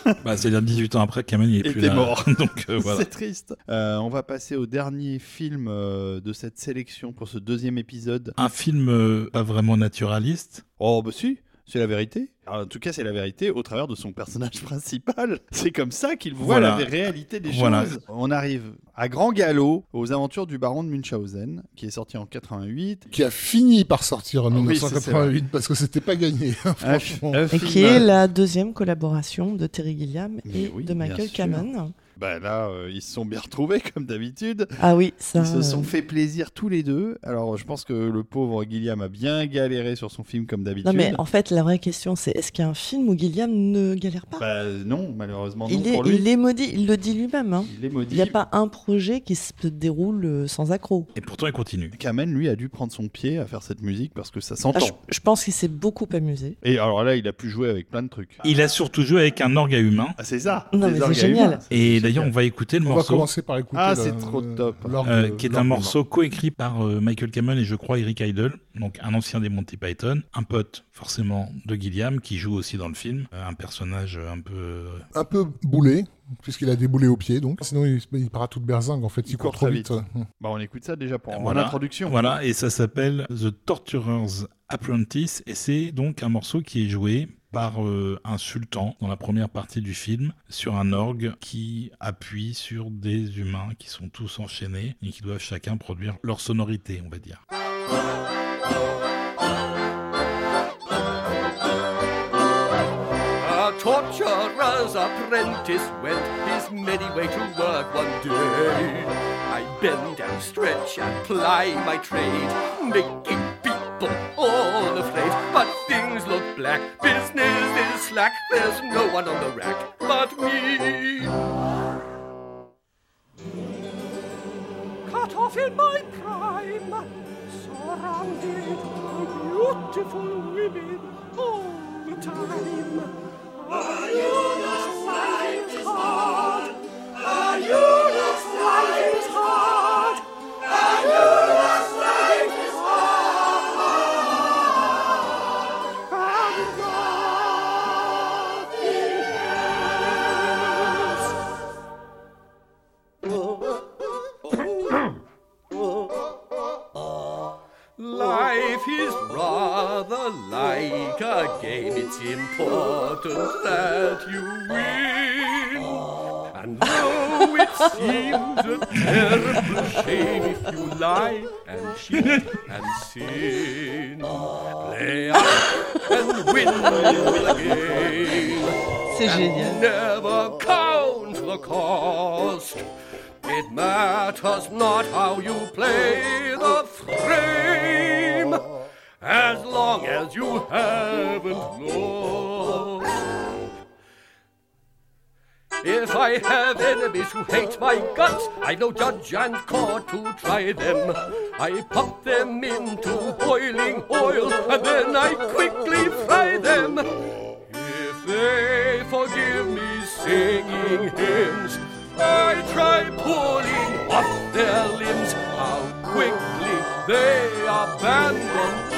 [laughs] Bah, C'est-à-dire 18 ans après, Cameron il est plus là. mort. [laughs] Donc euh, [laughs] voilà. C'est triste. Euh, on va passer au dernier film euh, de cette sélection pour ce deuxième épisode. Un film euh, pas vraiment naturaliste. Oh, bah si, c'est la vérité. Alors, en tout cas, c'est la vérité au travers de son personnage [laughs] principal. C'est comme ça qu'il voit Voilà. la réalité des Voilà. choses. On arrive à grand galop aux aventures du baron de Munchausen, qui est sorti en 88. qui a fini par sortir en Ah oui, 1988 parce que c'était pas gagné. hein, Un, franchement. un Et qui est la deuxième collaboration de Terry Gilliam Mais et oui, de Michael. Kamen. Bah là, euh, ils se sont bien [laughs] retrouvés comme d'habitude. Ah oui, ça. Ils se sont euh, fait plaisir tous les deux. Alors, je pense que le pauvre Gilliam a bien galéré sur son film comme d'habitude. Non mais en fait, la vraie question, c'est est-ce qu'il y a un film où Gilliam ne galère pas? Bah non, malheureusement non il, est, pour lui. il est maudit, il le dit lui-même. hein. Il est maudit. Il n'y a pas un projet qui se déroule euh, sans accroc. Et pourtant, il continue. Kamen, lui, a dû prendre son pied à faire cette musique parce que ça Ah, s'entend. je, je pense qu'il s'est beaucoup amusé. Et alors là, il a pu jouer avec plein de trucs. Il a surtout joué avec un orgue à humain. Ah, c'est ça Non, mais c'est génial. humains. Et. D'ailleurs, on va écouter le On va morceau. commencer par écouter. Ah, c'est trop top. l'orgue- euh, qui est un morceau coécrit par euh, Michael Kamen et je crois Eric Idle, donc un ancien des Monty Python, un pote forcément de Gilliam qui joue aussi dans le film, euh, un personnage euh, un peu euh, un peu boulé, puisqu'il a des boulets aux pieds, donc. Sinon, il, il part à toute berzingue, en fait. Il, Il court court trop vite. Bah, on écoute ça déjà pour Voilà. en introduction. Voilà, et ça s'appelle The Torturer's Apprentice, et c'est donc un morceau qui est joué par euh, un sultan dans la première partie du film sur un orgue qui appuie sur des humains qui sont tous enchaînés et qui doivent chacun produire leur sonorité, on va dire. I bend and stretch and ply my trade, making people all afraid. But things look black, business is slack, there's no one on the rack but me. Cut off in my prime, surrounded by beautiful women all the time. A eunuch's life is hard. A eunuch's life is hard. Like a game. It's important that you win. And though it seems a terrible shame if you lie and cheat and sin, play up and win again. C'est génial. Never count the cost. It matters not how you play the frame, as long as you haven't lost. If I have enemies who hate my guts, I've no judge and court to try them. I pop them into boiling oil and then I quickly fry them. If they forgive me singing hymns, I try pulling off their limbs. How quickly they abandon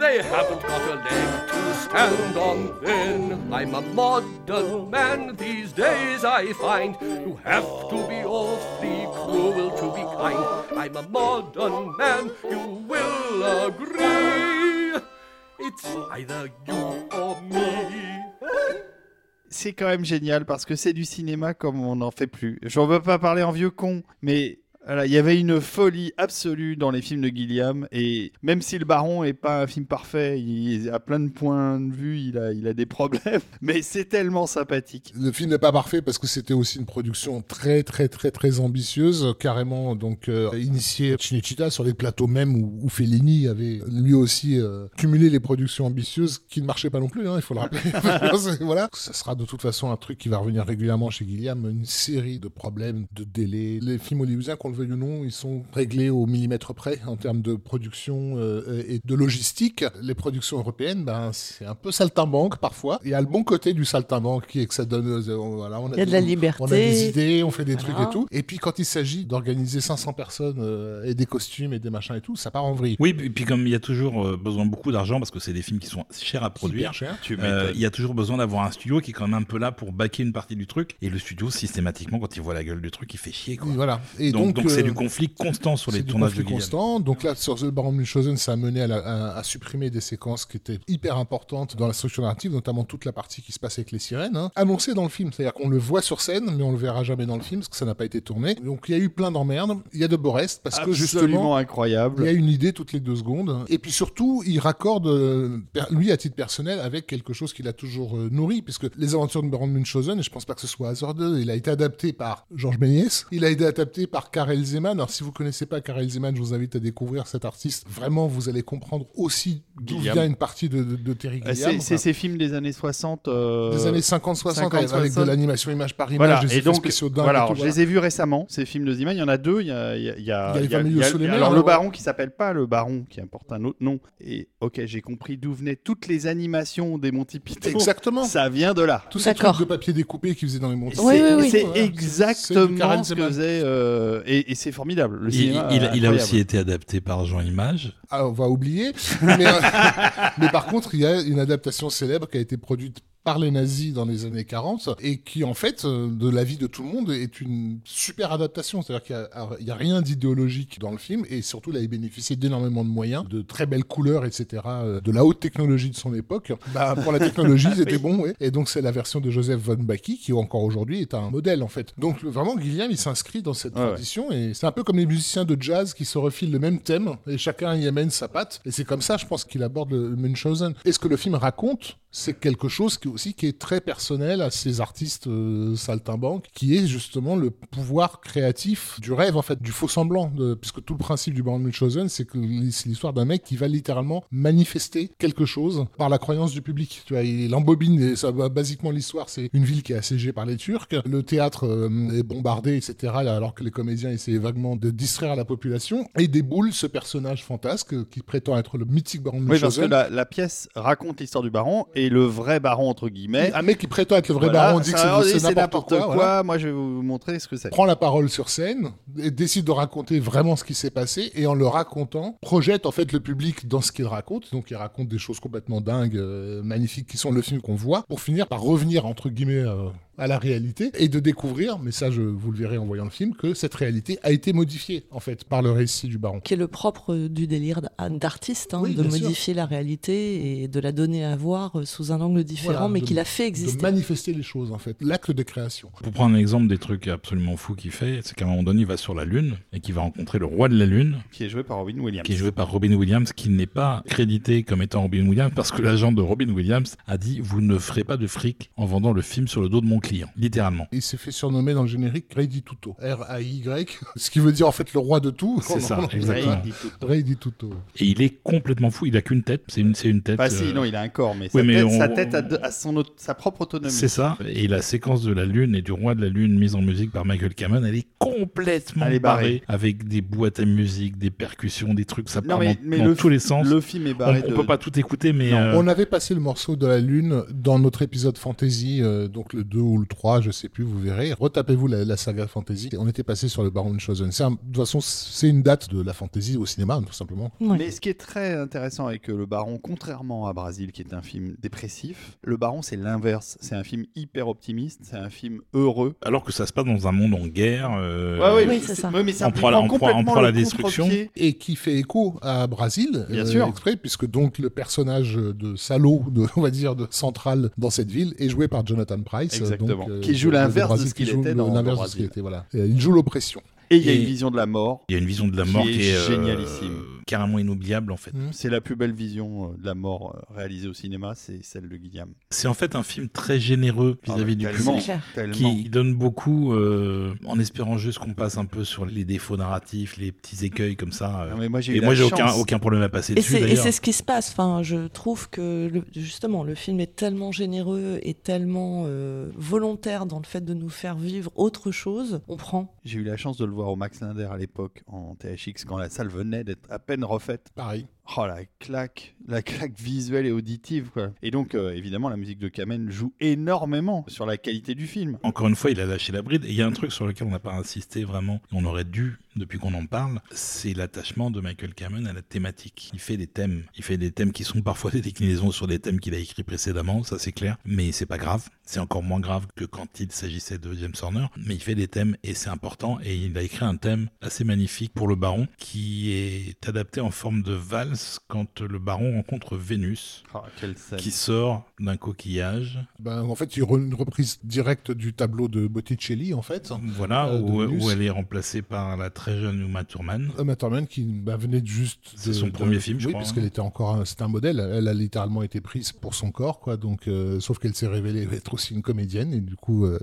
they haven't got a leg to stand on. Then I'm a modern man these days. I find you have to be awfully cruel to be kind. I'm a modern man, you will agree. It's either you or me. C'est quand même génial parce que c'est du cinéma comme on n'en fait plus. J'en veux pas parler en vieux con, mais Voilà, il y avait une folie absolue dans les films de Gilliam et même si Le Baron est pas un film parfait, il a plein de points de vue, il a, il a des problèmes, [laughs] mais c'est tellement sympathique. Le film n'est pas parfait parce que c'était aussi une production très très très très ambitieuse, carrément donc euh, initié Cinecittà sur les plateaux même où, où Fellini avait lui aussi euh, cumulé les productions ambitieuses qui ne marchaient pas non plus, hein, il faut le rappeler. [laughs] [laughs] voilà, ça sera de toute façon un truc qui va revenir régulièrement chez Gilliam, une série de problèmes, de délais. Les films hollywoodiens, qu'on le veuille ou non, ils sont réglés au millimètre près en termes de production euh, et de logistique. Les productions européennes, ben c'est un peu saltimbanque parfois. Il y a le bon côté du saltimbanque qui est que ça donne, euh, voilà, on a Il y a de la liberté. on a des idées, on fait des trucs Voilà. et tout. Et puis quand il s'agit d'organiser 500 personnes euh, et des costumes et des machins et tout, ça part en vrille. Oui, et puis comme il y a toujours euh, besoin de beaucoup d'argent parce que c'est des films qui sont chers à produire. Cher. Tu euh, il y a toujours besoin d'avoir un studio qui est quand même un peu là pour baquer une partie du truc. Et le studio, systématiquement, quand il voit la gueule du truc, il fait chier. Quoi. Et voilà. Et donc, donc c'est euh, du conflit constant sur les C'est du tournages de conflit constant. Donc là, sur The Baron Munchausen, ça a mené à, la- à- à supprimer des séquences qui étaient hyper importantes dans la structure narrative, notamment toute la partie qui se passe avec les sirènes, hein, annoncée dans le film. C'est-à-dire qu'on le voit sur scène, mais on le verra jamais dans le film parce que ça n'a pas été tourné. Donc il y a eu plein d'emmerdes. Il y a de beaux restes parce que justement, Absolument il incroyable. y a une idée toutes les deux secondes. Et puis surtout, il raccorde, euh, lui, à titre personnel, avec quelque chose qu'il a toujours euh, nourri, puisque les aventures de Baron de Munchausen, et je pense pas que ce soit hasard 2, il a été adapté par Georges Méliès, il a été adapté par Karel Zeman. Alors si vous connaissez pas Karel Zeman, je vous invite à découvrir cet artiste. Vraiment, vous allez comprendre aussi d'où vient une partie de, de, de Terry Euh, Gilliam. C'est c'est ces films des années 60. euh, des années 50-60, 50, avec, avec de 60. l'animation image par image, Voilà, des et donc, spéciaux dingues. voilà, et alors, tout, je les ai vus récemment, ces films de Zima. Il y en a deux. Il y a, il y a, il y a- Il y a les il y a- familles il y a- sous les mers, Alors, là, le ouais. baron qui s'appelle pas le baron, qui porte un autre nom. Et ok, j'ai compris d'où venaient toutes les animations des Monty Python. Exactement. Ça vient de là. Tous ces trucs de papier découpé qu'ils faisaient dans les montagnes. Oui, C'est- exactement ce que Zeman. faisait. Et et c'est formidable. Le Il, cinéma, il- il a aussi été adapté par Jean Image. Ah, on va oublier. mais, euh, [laughs] mais par contre, il y a une adaptation célèbre qui a été produite par les nazis dans les années 40 et qui, en fait, euh, de l'avis de tout le monde, est une super adaptation. C'est-à-dire qu'il a- n'y a, rien d'idéologique dans le film et surtout, il a bénéficié d'énormément de moyens, de très belles couleurs, etc., euh, de la haute technologie de son époque. Bah, [laughs] pour la technologie, c'était bon, ouais. Et donc, c'est la version de Joseph von Baki qui, encore aujourd'hui, est un modèle, en fait. Donc, vraiment, Guillaume, il s'inscrit dans cette ouais. tradition et c'est un peu comme les musiciens de jazz qui se refilent le même thème et chacun y amène sa patte. Et c'est comme ça, je pense, qu'il aborde le Munchausen. Et ce que le film raconte, c'est quelque chose qui aussi qui est très personnel à ces artistes euh, saltimbanques, qui est justement le pouvoir créatif du rêve, en fait, du faux semblant. De, puisque tout le principe du Baron Munchausen, c'est que c'est l'histoire d'un mec qui va littéralement manifester quelque chose par la croyance du public. Tu vois, il embobine, et ça, basiquement, l'histoire, c'est une ville qui est assiégée par les Turcs, le théâtre euh, est bombardé, etc., alors que les comédiens essaient vaguement de distraire la population, et déboule ce personnage fantasque euh, qui prétend être le mythique Baron Oui, parce que Munchausen. la, la pièce raconte l'histoire du baron et le vrai baron, entre guillemets. Un mec qui prétend être le vrai Voilà, baron dit que c'est- n'importe quoi. voilà. Moi, je vais vous montrer ce que c'est. Prend la parole sur scène et décide de raconter vraiment ce qui s'est passé et en le racontant projette en fait le public dans ce qu'il raconte. Donc il raconte des choses complètement dingues, euh, magnifiques qui sont le film qu'on voit pour finir par revenir entre guillemets euh, à la réalité et de découvrir, mais ça je vous le verrez en voyant le film, que cette réalité a été modifiée en fait par le récit du baron. qui est le propre du délire d- d'artiste, hein, Oui, de sûr. modifier la réalité et de la donner à voir euh, sous un angle différent, Voilà, mais de- qu'il a fait De exister. manifester les choses en fait, l'acte de création. Pour prendre un exemple des trucs absolument fous qu'il fait, c'est qu'à un moment donné, il va sur la Lune et qu'il va rencontrer le roi de la Lune, Qui est joué par Robin Williams. qui est joué par Robin Williams, qui n'est pas crédité comme étant Robin Williams parce que l'agent de Robin Williams a dit Vous ne ferez pas de fric en vendant le film sur le dos de mon client. Littéralement. Il s'est fait surnommer dans le générique Ray Tuto. R-A-Y, ce qui veut dire en fait le roi de tout. C'est ça, exactement. Ray Tuto. Et il est complètement fou. Il a qu'une tête. C'est une, c'est une tête. Bah si, euh, non, il a un corps, mais sa mais tête, on- sa tête a, de- a son sa propre autonomie. C'est ça. Et la séquence de la Lune et du roi de la Lune mise en musique par Michael Cameron, elle est complètement Elle est barrée. barrée. Avec des boîtes à musique, des percussions, des trucs, ça Non, part mais, dans, mais dans le, tous les sens. Le film est barré on de... peut pas tout écouter, mais Non, euh, On avait passé le morceau de la lune dans notre épisode fantasy, euh, donc le 2 ou le 3, je sais plus, vous verrez. Retapez-vous la, la saga fantasy. On était passé sur le Baron Chosen. C'est un- De toute façon, c'est une date de la fantasy au cinéma, tout simplement. Mais ce qui est très intéressant avec euh, Le Baron, contrairement à Brasil, qui est un film dépressif, Le Baron, c'est l'inverse. C'est un film hyper optimiste, c'est un film heureux. alors que ça se passe dans un monde en guerre. euh, Ouais, ouais, Oui, c'est ça. ouais, mais ça On prend la- on prend- on complètement prend la destruction. Et qui fait écho à Brasil, Bien sûr. exprès, puisque donc le personnage de salaud, de, [laughs] on va dire, de central dans cette ville, est joué par Jonathan Price. Exactement. Donc, Qui joue l'inverse de ce qu'il était le- dans- l'inverse de ce qu'il Brasil. était, voilà. Et il joue l'oppression. Et il y a une vision de la mort. Il y a une vision de la Qui mort est qui est euh, génialissime. Carrément inoubliable en fait. Mm. C'est la plus belle vision euh, de la mort euh, réalisée au cinéma, c'est celle de Guillaume. C'est en fait un film très généreux vis-à-vis du tellement, public. Qui donne beaucoup euh, en espérant juste qu'on passe un peu sur les défauts narratifs, les petits écueils comme ça. euh. Non, mais moi j'ai eu Et la moi j'ai aucun, chance. aucun problème à passer Et dessus c'est, et c'est ce qui se passe. Enfin, je trouve que le- justement, le film est tellement généreux et tellement euh, volontaire dans le fait de nous faire vivre autre chose. On prend. J'ai eu la chance de le voir au Max Linder à l'époque en THX quand la salle venait d'être à peine refaite. Pareil. Oh la claque, la claque visuelle et auditive quoi. Et donc euh, évidemment la musique de Kamen joue énormément sur la qualité du film. Encore une fois, il a lâché la bride. Et il y a un truc sur lequel on n'a pas insisté vraiment, on aurait dû depuis qu'on en parle, c'est l'attachement de Michael Kamen à la thématique. Il fait des thèmes. Il fait des thèmes qui sont parfois des déclinaisons sur des thèmes qu'il a écrits précédemment, ça c'est clair. Mais c'est pas grave. C'est encore moins grave que quand il s'agissait de James Horner. Mais il fait des thèmes et c'est important. Et il a écrit un thème assez magnifique pour le baron qui est adapté en forme de valse quand le baron rencontre Vénus Oh, scène. qui sort d'un coquillage. Ben, en fait, une reprise directe du tableau de Botticelli, en fait. Voilà, Euh, où, elle est remplacée par la très jeune Uma Thurman. Uma Thurman qui bah, venait de juste. C'est de- son de- premier film, je oui, crois, parce hein. qu'elle était encore. C'était un modèle. Elle a littéralement été prise pour son corps, quoi. Donc, euh, sauf qu'elle s'est révélée être aussi une comédienne et du coup, euh,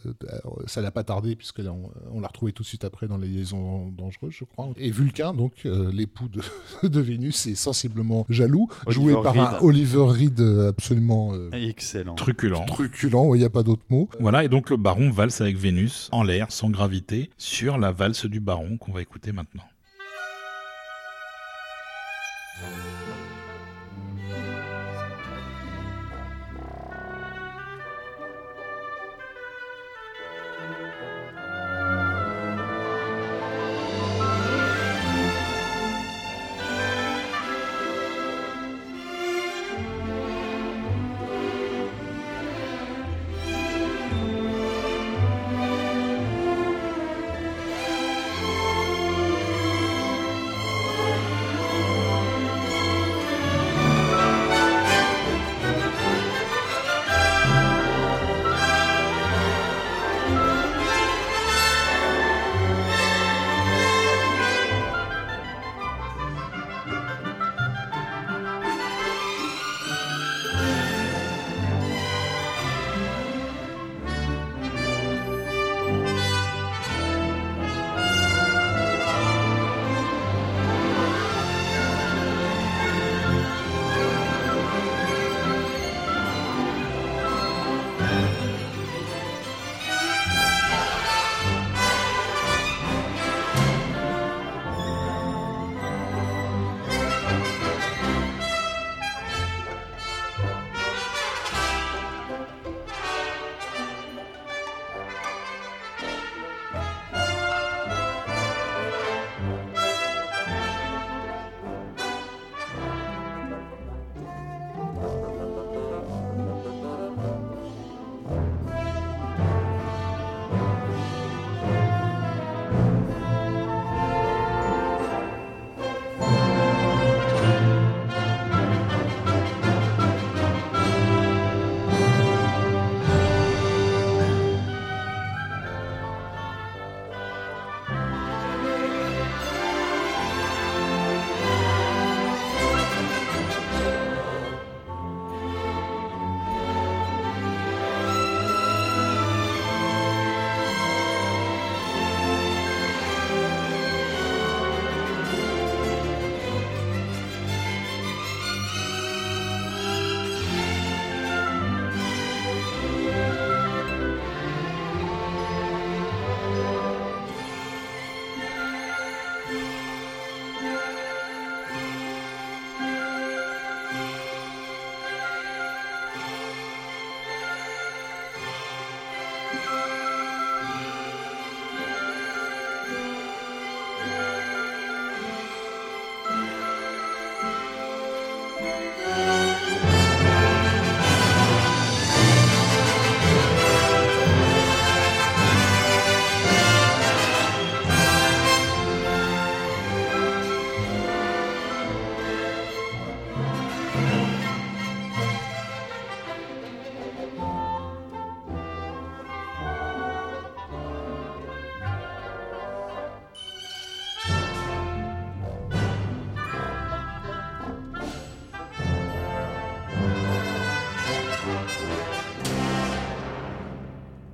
ça l'a pas tardé puisque là, on, on l'a retrouvée tout de suite après dans les liaisons dangereuses, je crois. Et Vulcain, donc euh, l'époux de, [laughs] de Vénus, est sensiblement jaloux, Oliver joué par un Reed. Oliver Reed euh, absolument euh, Excellent. Truculent. truculent. Il n'y a pas d'autre mot. Voilà, et donc le baron valse avec Vénus en l'air, sans gravité, sur la valse du baron qu'on va écouter maintenant.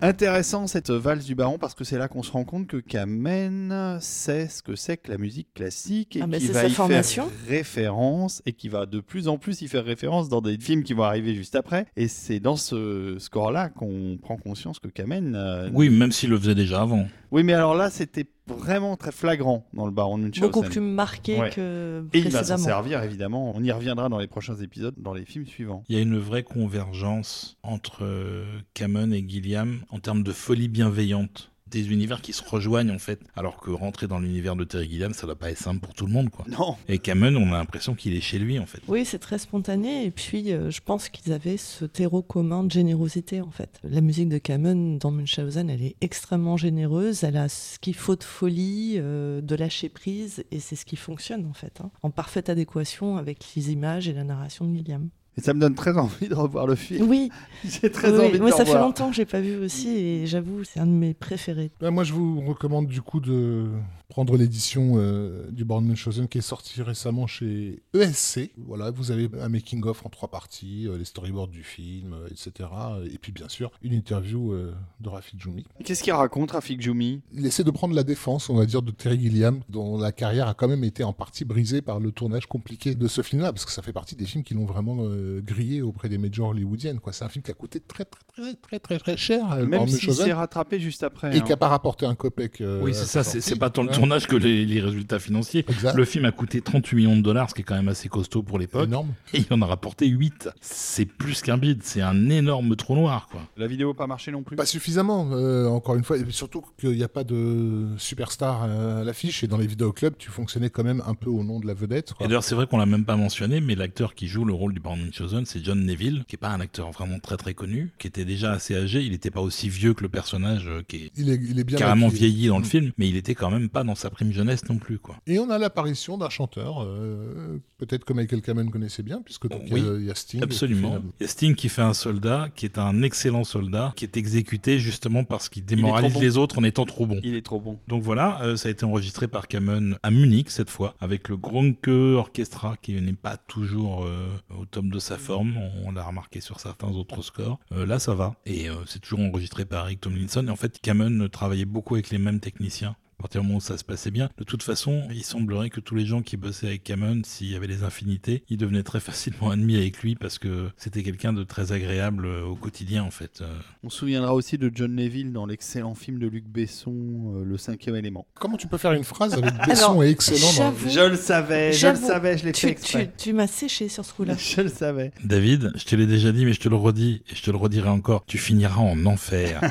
Intéressant cette valse du baron parce que c'est là qu'on se rend compte que Kamen sait ce que c'est que la musique classique et Ah, qui va y formation. faire référence et qui va de plus en plus y faire référence dans des films qui vont arriver juste après. Et c'est dans ce score-là qu'on prend conscience que Kamen. euh, Oui, même s'il le faisait déjà avant. Oui, mais alors là, c'était vraiment très flagrant dans le baron de Munchausen. Beaucoup plus marqué Ouais. que Et il va s'en servir évidemment. On y reviendra dans les prochains épisodes, dans les films suivants. Il y a une vraie convergence entre euh, Cameron et Gilliam en termes de folie bienveillante. Des univers qui se rejoignent en fait. Alors que rentrer dans l'univers de Terry Gilliam, ça doit pas être simple pour tout le monde quoi. Non, Et Cameron, on a l'impression qu'il est chez lui en fait. Oui, c'est très spontané. Et puis, euh, je pense qu'ils avaient ce terreau commun de générosité, en fait. La musique de Kamen dans Munchausen, elle est extrêmement généreuse. Elle a ce qu'il faut de folie, euh, de lâcher prise. Et c'est ce qui fonctionne, en fait. hein, en parfaite adéquation avec les images et la narration de William. Et ça me donne très envie de revoir le film. Oui, [laughs] J'ai très oui, envie de moi, le ça fait longtemps que j'ai pas vu aussi. Et j'avoue, c'est un de mes préférés. Ben, moi, je vous recommande du coup de prendre l'édition euh, du Born Munchausen qui est sortie récemment chez ESC. Voilà, vous avez un making-of en trois parties, euh, les storyboards du film, euh, etc. Et puis, bien sûr, une interview euh, de Rafik Djoumi. Qu'est-ce qu'il raconte, Rafik Djoumi? Il essaie de prendre la défense, on va dire, de Terry Gilliam, dont la carrière a quand même été en partie brisée par le tournage compliqué de ce film-là, parce que ça fait partie des films qui l'ont vraiment euh, grillé auprès des majors hollywoodiennes. quoi. C'est un film qui a coûté très, très, très, très, très, très cher. euh, Même s'il s'est rattrapé juste après. et hein. qui n'a pas rapporté un copec. euh, oui, c'est ça, c'est pas tant le tournage que les, les résultats financiers. Exact. Le film a coûté 38 millions de dollars, ce qui est quand même assez costaud pour l'époque. Énorme. Et il en a rapporté 8. C'est plus qu'un bide, c'est un énorme trou noir quoi. La vidéo n'a pas marché non plus? Pas suffisamment, euh, encore une fois, et surtout qu'il n'y a pas de superstar euh, à l'affiche, et dans les vidéoclubs, tu fonctionnais quand même un peu au nom de la vedette. quoi. Et d'ailleurs, c'est vrai qu'on l'a même pas mentionné, mais l'acteur qui joue le rôle du Baron Munchausen, c'est John Neville, qui est pas un acteur vraiment très très connu, qui était déjà assez âgé. Il n'était pas aussi vieux que le personnage euh, qui est Il est, il est bien carrément maquillé. vieilli dans le Mm. film, mais il était quand même pas dans sa prime jeunesse non plus, quoi. Et on a l'apparition d'un chanteur, euh, peut-être que Michael Kamen connaissait bien, puisque donc, Oui, il y a- il y a Sting. qui Absolument. fait Il y a Sting qui fait un soldat, qui est un excellent soldat, qui est exécuté justement parce qu'il démoralise bon. les autres en étant trop bon. Il est trop bon. Donc voilà, euh, ça a été enregistré par Kamen à Munich cette fois, avec le Gronke Orchestra qui n'est pas toujours euh, au top de sa forme, on, l'a remarqué sur certains autres scores. Euh, là ça va, et euh, c'est toujours enregistré par Eric Tomlinson, en fait Kamen travaillait beaucoup avec les mêmes techniciens. À partir du moment où ça se passait bien. De toute façon, il semblerait que tous les gens qui bossaient avec Cameron, s'il y avait des infinités, ils devenaient très [laughs] facilement ennemis avec lui parce que c'était quelqu'un de très agréable euh, au quotidien en fait. Euh, On se souviendra aussi de John Neville dans l'excellent film de Luc Besson, euh, Le cinquième élément. Comment tu peux faire une phrase avec [laughs] Besson Alors, et excellent dans... Je le savais, je le savais, je l'ai fait tu, exprès. tu m'as séché sur ce coup-là. [laughs] Je le savais. David, je te l'ai déjà dit, mais je te le redis et je te le redirai encore. Tu finiras en enfer.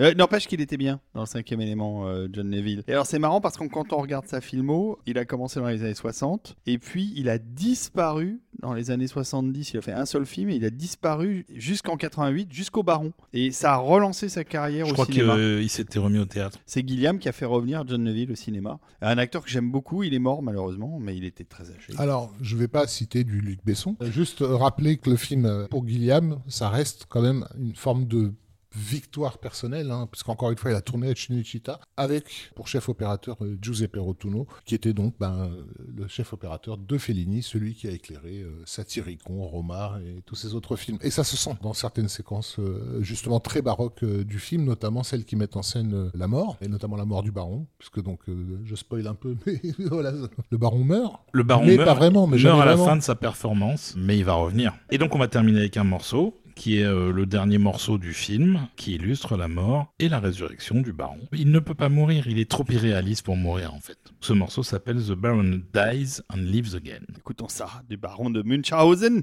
Euh, N'empêche qu'il était bien dans le cinquième élément, euh, John Neville. Et alors c'est marrant parce que quand on regarde sa filmo, il a commencé dans les années 60 et puis il a disparu dans les années 70. Il a fait un seul film et il a disparu jusqu'en 88, jusqu'au Baron. Et ça a relancé sa carrière je au crois cinéma. qu'il s'était remis au théâtre. C'est Gilliam qui a fait revenir John Neville au cinéma. Un acteur que j'aime beaucoup, il est mort malheureusement, mais il était très âgé. Alors, je vais pas citer du Luc Besson. Euh, Juste euh, rappeler que le film, euh, pour Gilliam, ça reste quand même une forme de victoire personnelle, hein, puisqu'encore une fois, il a tourné à Cinecittà avec, pour chef opérateur, euh, Giuseppe Rotuno, qui était donc ben, euh, le chef opérateur de Fellini, celui qui a éclairé euh, Satyricon, Roma et tous ces autres films. Et ça se sent dans certaines séquences euh, justement très baroques du film, notamment celles qui mettent en scène la mort, et notamment la mort du baron, puisque donc, je spoil un peu, [laughs] mais voilà, le baron meurt. Le baron Mais meurt, pas vraiment, mais meurt à la vraiment. fin de sa performance, mais il va revenir. Et donc on va terminer avec un morceau qui est euh, le dernier morceau du film, qui illustre la mort et la résurrection du baron. Il ne peut pas mourir, il est trop irréaliste pour mourir en fait. Ce morceau s'appelle The Baron Dies and Lives Again. Écoutons ça, du Baron de Munchausen.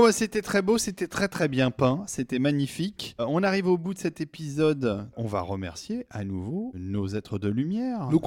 Bon, c'était très beau, c'était très très bien peint, c'était magnifique. Euh, on arrive au bout de cet épisode. On va remercier à nouveau nos êtres de lumière, Nos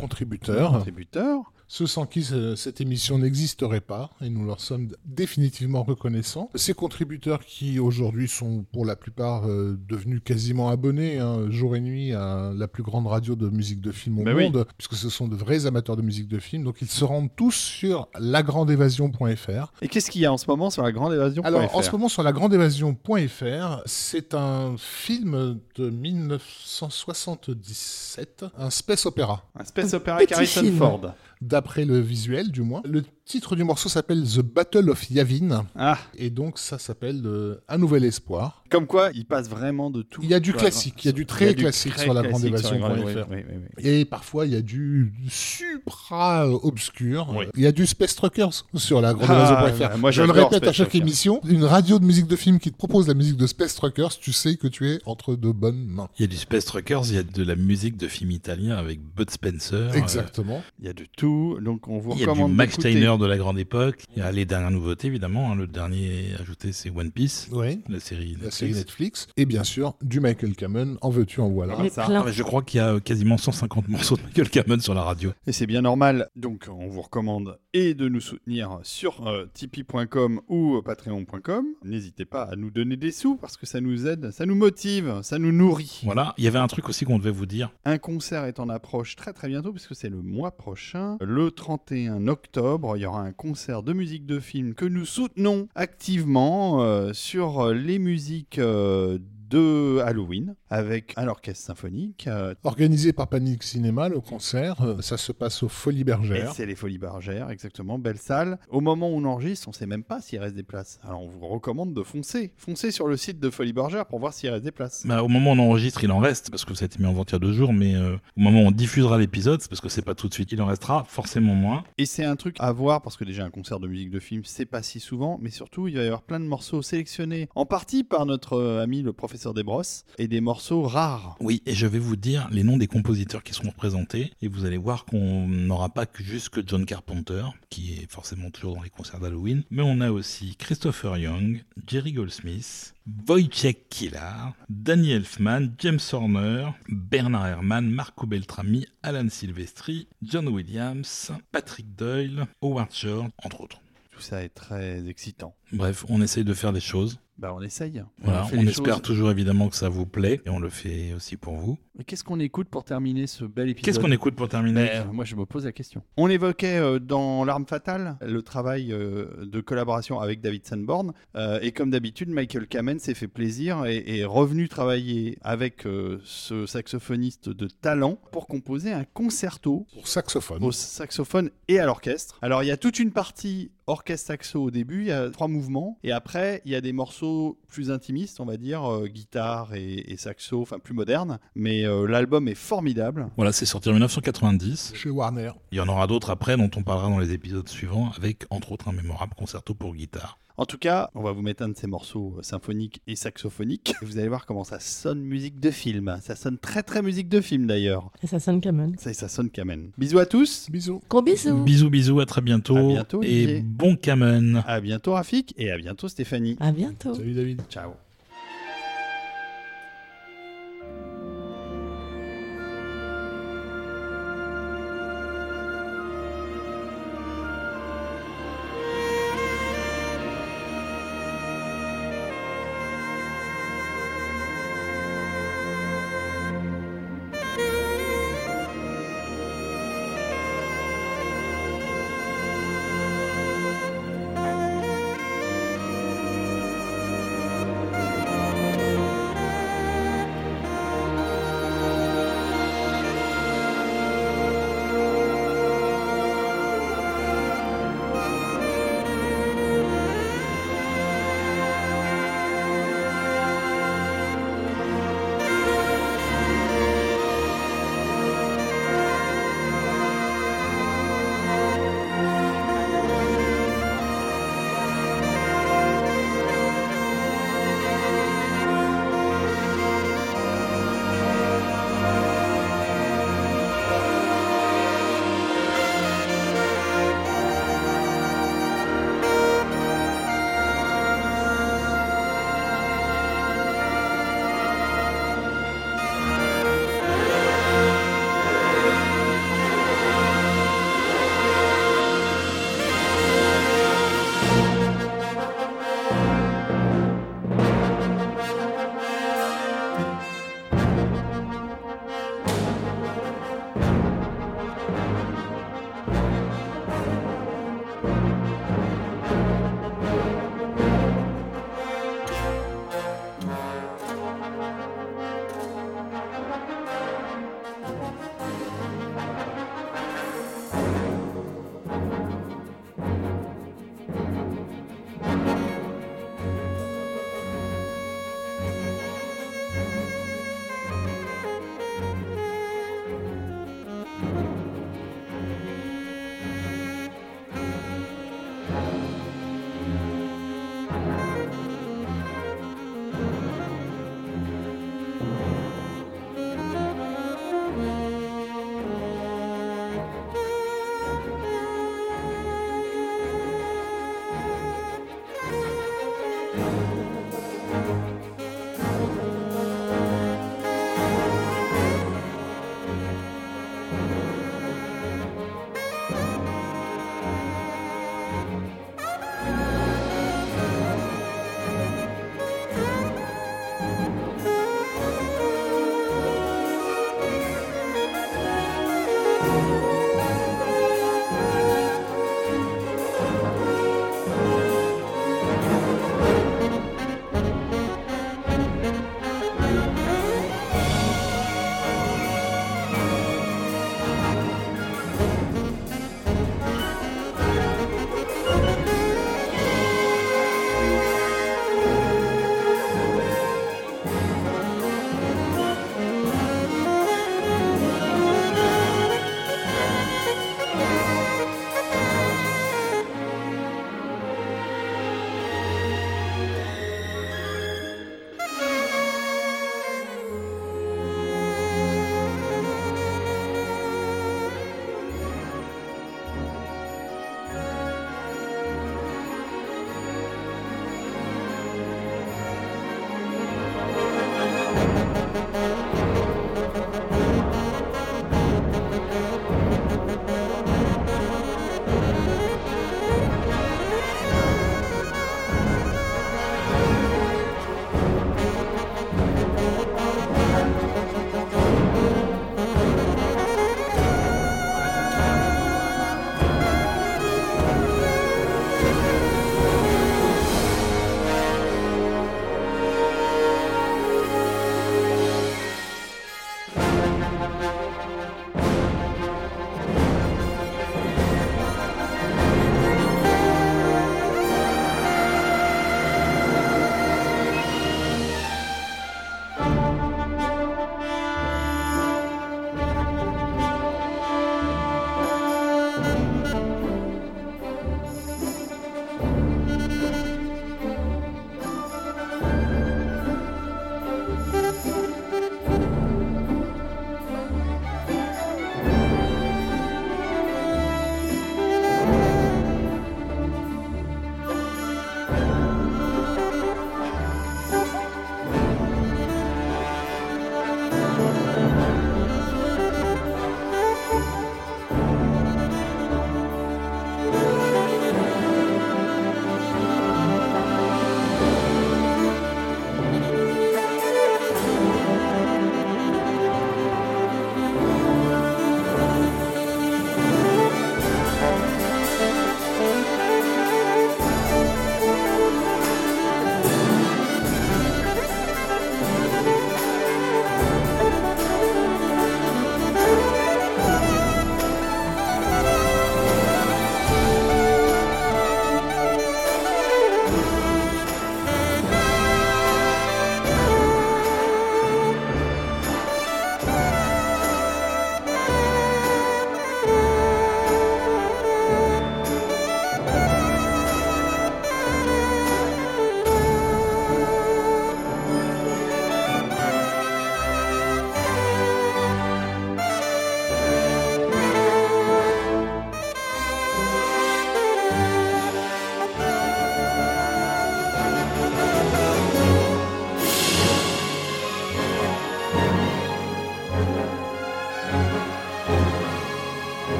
contributeurs. Ceux sans qui ce- cette émission n'existerait pas, et nous leur sommes définitivement reconnaissants. Ces contributeurs qui aujourd'hui sont pour la plupart euh, devenus quasiment abonnés, hein, jour et nuit, à la plus grande radio de musique de film au Ben oui. monde, puisque ce sont de vrais amateurs de musique de film, donc ils se rendent tous sur lagrandeévasion.fr. Et qu'est-ce qu'il y a en ce moment sur la grande évasion Alors, en ce moment, sur lagrandeévasion.fr, c'est un film de 1977, un space opéra. Un space opéra Harrison film. Ford. D'après le visuel du moins. Titre du morceau s'appelle The Battle of Yavin, Ah, et donc ça s'appelle euh, Un Nouvel Espoir. comme quoi, il passe vraiment de tout. Il y a du classique, grande- il y a du très il y a du classique très sur la grande- grandévasion.fr. oui, oui, oui, oui. Et parfois, il y a du supra obscur. Oui. Il y a du Space Truckers sur la Ah, grandévasion.fr. moi, Je le répète à chaque Truckers. émission, une radio de musique de film qui te propose la musique de Space Truckers, tu sais que tu es entre de bonnes mains. Il y a du Space Truckers, il y a de la musique de film italien avec Bud Spencer. euh, Exactement. Il y a de tout, donc on vous Il y a du recommande Max d'écouter. De la grande époque. Il y a les dernières nouveautés, évidemment. hein. Le dernier ajouté, c'est One Piece, Oui. la série La Netflix. série Netflix. Et bien sûr, du Michael Kamen, en veux-tu, en voilà. Ah, ça. Ah, je crois qu'il y a euh, quasiment 150 morceaux de Michael Cameron sur la radio. Et c'est bien normal. Donc, on vous recommande et de nous soutenir sur euh, tipeee.com ou euh, patreon.com. N'hésitez pas à nous donner des sous parce que ça nous aide, ça nous motive, ça nous nourrit. Voilà. Il y avait un truc aussi qu'on devait vous dire. Un concert est en approche très très bientôt puisque c'est le mois prochain. Le 31 octobre, il y aura un concert de musique de film que nous soutenons activement euh, sur les musiques euh, de Halloween avec un orchestre symphonique. euh, Organisé par Panic Cinéma, le concert, euh, ça se passe aux Folies Bergères. c'est les Folies Bergères, exactement, belle salle. Au moment où on enregistre, on sait même pas s'il reste des places. Alors on vous recommande de foncer. Foncez sur le site de Folies Bergères pour voir s'il reste des places. Bah, au moment où on enregistre, il en reste, parce que ça a été mis en vente il y a deux jours, mais euh, au moment où on diffusera l'épisode, c'est parce que c'est pas tout de suite, il en restera forcément moins. Et c'est un truc à voir parce que déjà un concert de musique de film, c'est pas si souvent, mais surtout il va y avoir plein de morceaux sélectionnés en partie par notre ami le professeur Desbrosses et des morceaux rares. Oui, et je vais vous dire les noms des compositeurs qui seront représentés, et vous allez voir qu'on n'aura pas que juste que John Carpenter, qui est forcément toujours dans les concerts d'Halloween, mais on a aussi Christopher Young, Jerry Goldsmith, Wojciech Kilar, Danny Elfman, James Horner, Bernard Herrmann, Marco Beltrami, Alan Silvestri, John Williams, Patrick Doyle, Howard Shore, entre autres. Tout ça est très excitant. Bref, on essaye de faire des choses. Bah on essaye. Voilà, on espère choses. toujours évidemment que ça vous plaît, et on le fait aussi pour vous. Mais qu'est-ce qu'on écoute pour terminer ce bel épisode? Qu'est-ce qu'on écoute pour terminer? Euh, moi, je me pose la question. On évoquait euh, dans L'arme fatale le travail euh, de collaboration avec David Sanborn. Euh, et comme d'habitude, Michael Kamen s'est fait plaisir et est revenu travailler avec euh, ce saxophoniste de talent pour composer un concerto Pour saxophone. au saxophone et à l'orchestre. Alors, il y a toute une partie orchestre saxo au début, il y a trois mouvements, et après, il y a des morceaux plus intimistes, on va dire, euh, guitare et, et saxo, enfin plus modernes. Mais euh, l'album est formidable. Voilà, c'est sorti en 1990. Chez Warner. Il y en aura d'autres après dont on parlera dans les épisodes suivants avec entre autres un mémorable concerto pour guitare. En tout cas, on va vous mettre un de ces morceaux euh, symphoniques et saxophoniques. Vous allez voir comment ça sonne musique de film. Ça sonne très très musique de film d'ailleurs. Et ça sonne Cameron. Ça, ça sonne Kamen. Bisous à tous. Bisous. Gros bisous. Bisous bisous, à très bientôt. À bientôt, Olivier. et bon Kamen. À bientôt Rafik et à bientôt Stéphanie. À bientôt. Salut David. Ciao.